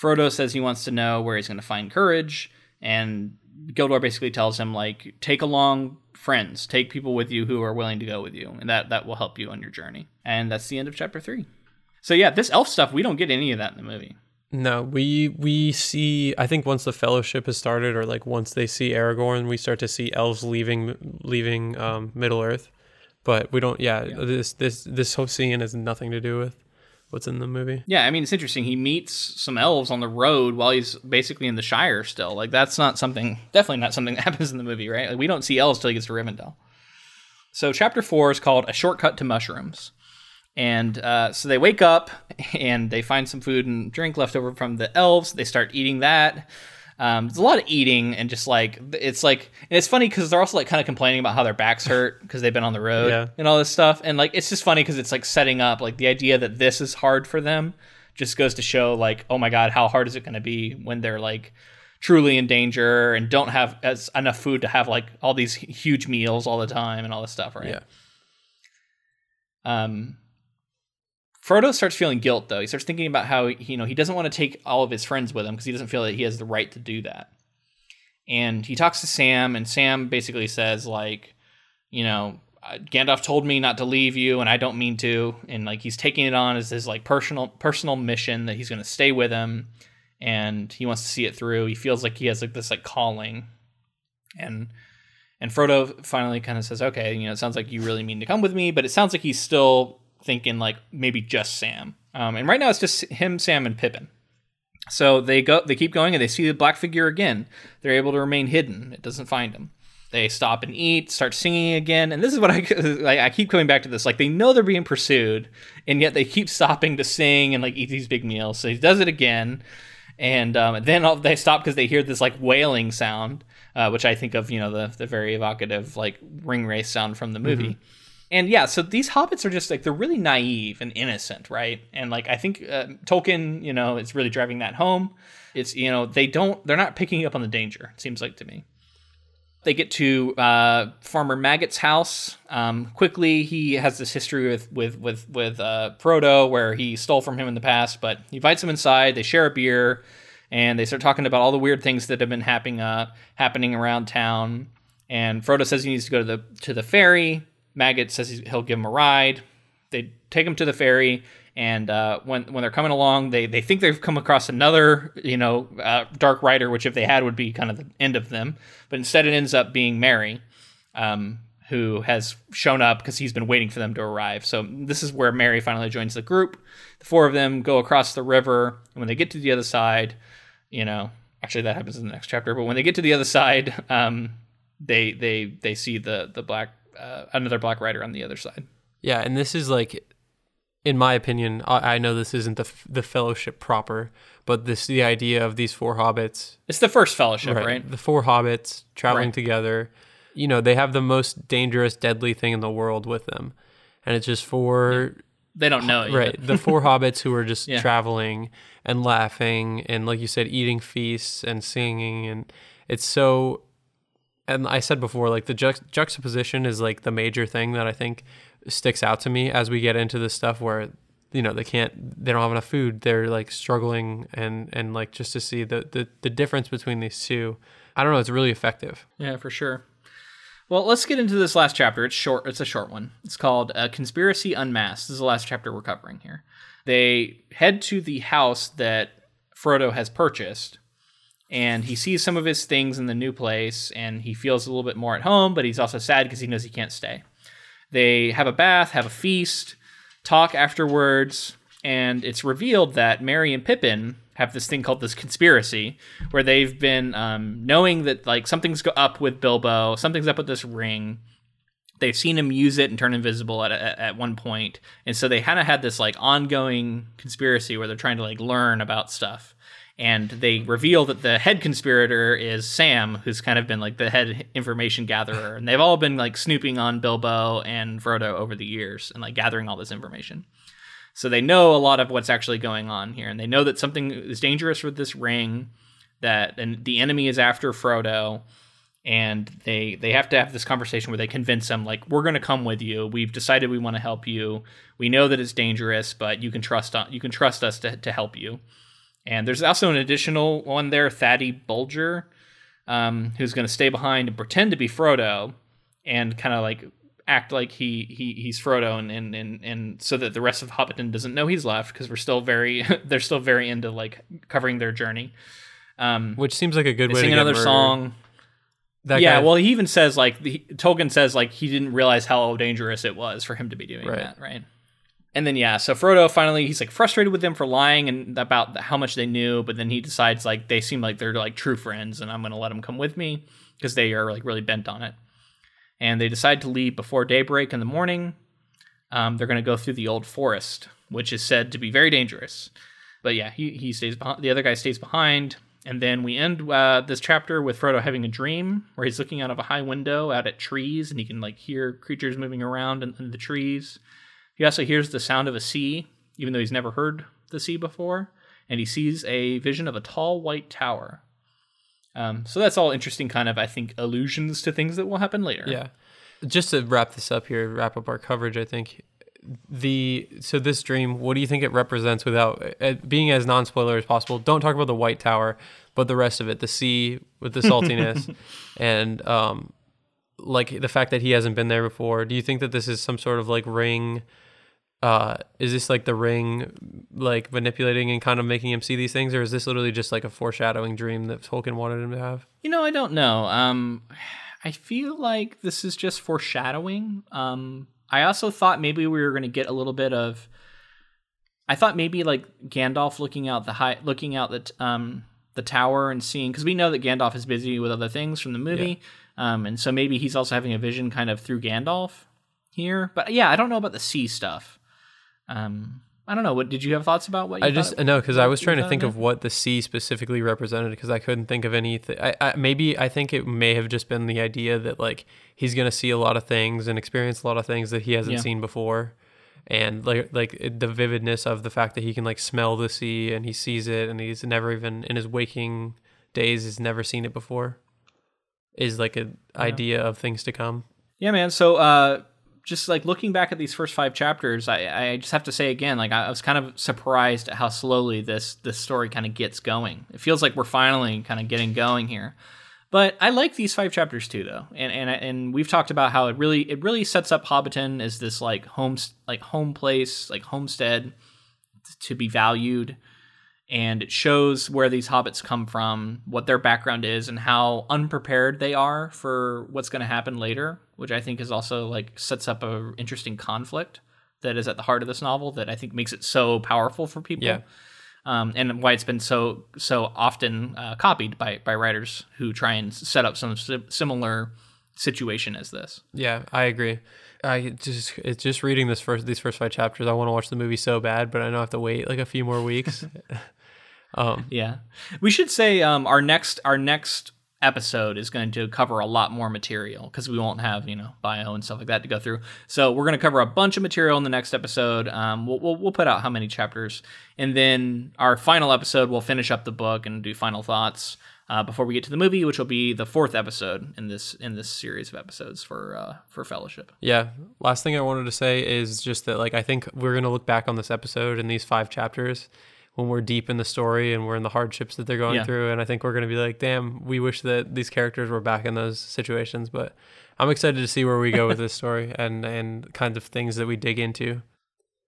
Frodo says he wants to know where he's going to find courage. And Gildor basically tells him, like, take along friends, take people with you who are willing to go with you, and that that will help you on your journey. And that's the end of chapter three. So yeah, this elf stuff we don't get any of that in the movie. No, we we see. I think once the Fellowship has started, or like once they see Aragorn, we start to see elves leaving leaving um, Middle Earth. But we don't. Yeah, yeah, this this this whole scene has nothing to do with what's in the movie. Yeah, I mean it's interesting. He meets some elves on the road while he's basically in the Shire still. Like that's not something. Definitely not something that happens in the movie, right? Like, we don't see elves till he gets to Rivendell. So chapter four is called "A Shortcut to Mushrooms." And uh, so they wake up and they find some food and drink left over from the elves. They start eating that. Um, there's a lot of eating and just like it's like and it's funny because they're also like kind of complaining about how their backs hurt because they've been on the road Yeah. and all this stuff. And like it's just funny because it's like setting up like the idea that this is hard for them just goes to show like oh my god how hard is it going to be when they're like truly in danger and don't have as enough food to have like all these huge meals all the time and all this stuff right Yeah. um, Frodo starts feeling guilt though. He starts thinking about how you know he doesn't want to take all of his friends with him because he doesn't feel that he has the right to do that. And he talks to Sam, and Sam basically says like, you know, Gandalf told me not to leave you, and I don't mean to. And like he's taking it on as his like personal personal mission that he's going to stay with him, and he wants to see it through. He feels like he has like this like calling, and and Frodo finally kind of says, "Okay, you know, it sounds like you really mean to come with me, but it sounds like he's still thinking like maybe just Sam. Um, and right now it's just him, Sam, and Pippin. So they go, they keep going, and they see the black figure again. They're able to remain hidden; it doesn't find them. They stop and eat, start singing again, and this is what I. I keep coming back to this. Like they know they're being pursued, and yet they keep stopping to sing and like eat these big meals. So he does it again, and um, then all, they stop because they hear this like wailing sound, uh, which I think of you know the the very evocative like ring wraiths sound from the movie. Mm-hmm. And yeah, so these hobbits are just like they're really naive and innocent, right? And like I think uh, Tolkien, you know, is really driving that home. It's you know they don't they're not picking up on the danger. It seems like to me. They get to uh, Farmer Maggot's house. Um, quickly, he has this history with with with with uh, Frodo, where he stole from him in the past. But he invites him inside. They share a beer, and they start talking about all the weird things that have been happening uh, happening around town. And Frodo says he needs to go to the to the ferry. Maggot says he'll give him a ride. They take him to the ferry, and uh, when when they're coming along, they they think they've come across another you know uh, dark rider, which if they had would be kind of the end of them. But instead, it ends up being Merry, um, who has shown up because he's been waiting for them to arrive. So this is where Merry finally joins the group. The four of them go across the river, and when they get to the other side, you know, actually that happens in the next chapter. But when they get to the other side, um, they they they see the the black uh, another black rider on the other side. Yeah, and this is like, in my opinion, I, I know this isn't the the fellowship proper, but this the idea of these four hobbits. It's the first fellowship, right? right? The four hobbits traveling right. together. You know, they have the most dangerous, deadly thing in the world with them, and it's just four. they don't know it right the four hobbits who are just Yeah. traveling and laughing and like you said eating feasts and singing and it's so and i said before like the juxt- juxtaposition is like the major thing that i think sticks out to me as we get into this stuff where you know they can't they don't have enough food they're like struggling and and like just to see the the, the difference between these two i don't know it's really effective Yeah, for sure. Well, let's get into this last chapter. It's short. It's a short one. It's called uh, "Conspiracy Unmasked." This is the last chapter we're covering here. They head to the house that Frodo has purchased, and he sees some of his things in the new place, and he feels a little bit more at home. But he's also sad because he knows he can't stay. They have a bath, have a feast, talk afterwards, and it's revealed that Merry and Pippin have this thing called this conspiracy, where they've been um, knowing that like something's up with Bilbo, something's up with this ring. They've seen him use it and turn invisible at at, at one point, and so they kind of had this like ongoing conspiracy where they're trying to like learn about stuff. And they reveal that the head conspirator is Sam, who's kind of been like the head information gatherer. And they've all been like snooping on Bilbo and Frodo over the years and like gathering all this information. So they know a lot of what's actually going on here, and they know that something is dangerous with this ring, that and the enemy is after Frodo, and they they have to have this conversation where they convince him like we're going to come with you. We've decided we want to help you. We know that it's dangerous, but you can trust on, you can trust us to to help you. And there's also an additional one there, Fatty Bolger, um, who's going to stay behind and pretend to be Frodo, and kind of like act like he, he he's Frodo, and, and and and so that the rest of Hobbiton doesn't know he's left because we're still very they're still very into like covering their journey. Um, which seems like a good way to sing another murdered. song. that yeah, guy- well, he even says like the, Tolkien says like he didn't realize how dangerous it was for him to be doing Right. that, right? And then yeah, so Frodo finally he's like frustrated with them for lying and about how much they knew, but then he decides like they seem like they're like true friends, and I'm gonna let them come with me because they are like really bent on it. And they decide to leave before daybreak in the morning. Um, they're gonna go through the old forest, which is said to be very dangerous. But yeah, he he stays behind. The other guy stays behind. And then we end uh, this chapter with Frodo having a dream where he's looking out of a high window out at trees and he can like hear creatures moving around in, in the trees. He also hears the sound of a sea, even though he's never heard the sea before. And he sees a vision of a tall white tower. Um, so that's all interesting, kind of, I think, allusions to things that will happen later. Yeah. Just to wrap this up here, wrap up our coverage, I think the so this dream, what do you think it represents without uh, being as non-spoiler as possible? Don't talk about the white tower, but the rest of it, the sea with the saltiness and um like the fact that he hasn't been there before. Do you think that this is some sort of like ring uh is this like the ring like manipulating and kind of making him see these things or is this literally just like a foreshadowing dream that Tolkien wanted him to have? You know, I don't know. Um, I feel like this is just foreshadowing. Um, I also thought maybe we were going to get a little bit of. I thought maybe like Gandalf looking out the high, looking out the t- um the tower and seeing because we know that Gandalf is busy with other things from the movie, um, and so maybe he's also having a vision kind of through Gandalf here. But yeah, I don't know about the sea stuff. Um, I don't know. What did you have thoughts about what? You I just it- no, because I was trying to think of what the sea specifically represented because I couldn't think of anything. I, I maybe I think it may have just been the idea that like he's gonna see a lot of things and experience a lot of things that he hasn't Yeah. seen before, and like like the vividness of the fact that he can like smell the sea and he sees it and he's never even in his waking days he's never seen it before, is like an idea of things to come. Yeah, man. So, uh, just like looking back at these first five chapters, I, I just have to say again, like I was kind of surprised at how slowly this this story kind of gets going. It feels like we're finally kind of getting going here. But I like these five chapters too, though, and and and we've talked about how it really it really sets up Hobbiton as this like home like home place, like homestead to be valued and it shows where these hobbits come from, what their background is, and how unprepared they are for what's going to happen later, which I think is also like sets up a interesting conflict that is at the heart of this novel that I think makes it so powerful for people. Yeah. Um, and why it's been so so often uh, copied by by writers who try and set up some si- similar situation as this. Yeah, I agree. I just it's just reading this first these first five chapters. I want to watch the movie so bad, but I know I have to wait like a few more weeks. um, Yeah, we should say um, our next our next episode is going to cover a lot more material because we won't have you know bio and stuff like that to go through. So we're going to cover a bunch of material in the next episode. Um, we'll, we'll, we'll put out how many chapters, and then our final episode we'll finish up the book and do final thoughts uh, before we get to the movie, which will be the fourth episode in this in this series of episodes for uh, for Fellowship. Yeah. Last thing I wanted to say is just that like I think we're gonna look back on this episode and these five chapters when we're deep in the story and we're in the hardships that they're going Yeah. through, and I think we're gonna be like, damn, we wish that these characters were back in those situations. But I'm excited to see where we go with this story and and kinds of things that we dig into.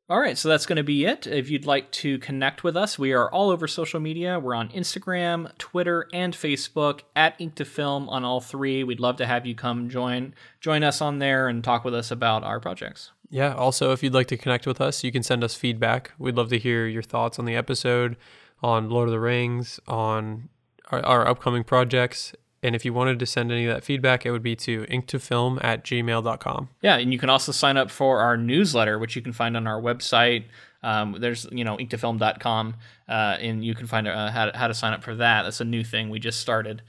All right, so that's going to be it. If you'd like to connect with us, we are all over social media. We're on Instagram, Twitter, and Facebook at Ink to Film on all three. We'd love to have you come join join us on there and talk with us about our projects. Yeah. Also, if you'd like to connect with us, you can send us feedback. We'd love to hear your thoughts on the episode, on Lord of the Rings, on our, our upcoming projects. And if you wanted to send any of that feedback, it would be to inktofilm at gmail.com. Yeah, and you can also sign up for our newsletter, which you can find on our website. Um, there's, you know, inktofilm.com, uh, and you can find uh, how, to, how to sign up for that. That's a new thing we just started.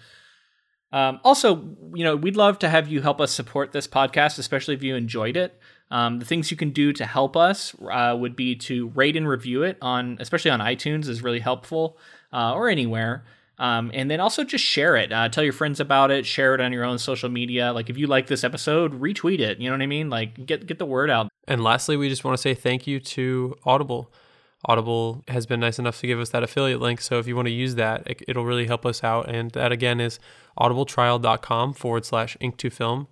Um, also, you know, we'd love to have you help us support this podcast, especially if you enjoyed it. Um, the things you can do to help us uh, would be to rate and review it on, especially on iTunes, is really helpful, uh, or anywhere. Um, and then also just share it. Uh, tell your friends about it. Share it on your own social media. Like if you like this episode, retweet it. You know what I mean? Like get get the word out. And lastly, we just want to say thank you to Audible. Audible has been nice enough to give us that affiliate link. So if you want to use that, it, it'll really help us out. And that again is audibletrial.com forward slash ink to film.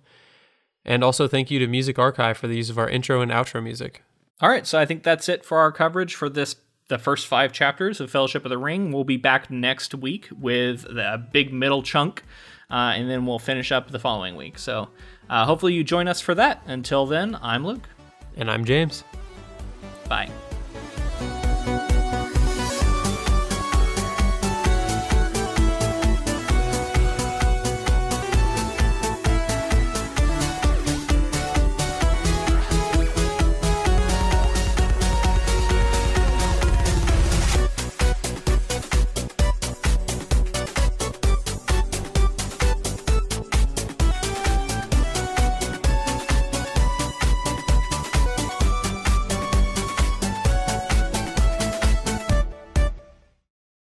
And also thank you to Music Archive for the use of our intro and outro music. All right, so I think that's it for our coverage for this the first five chapters of Fellowship of the Ring. We'll be back next week with the big middle chunk, uh, and then we'll finish up the following week. So uh, hopefully you join us for that. Until then, I'm Luke. And I'm James. Bye.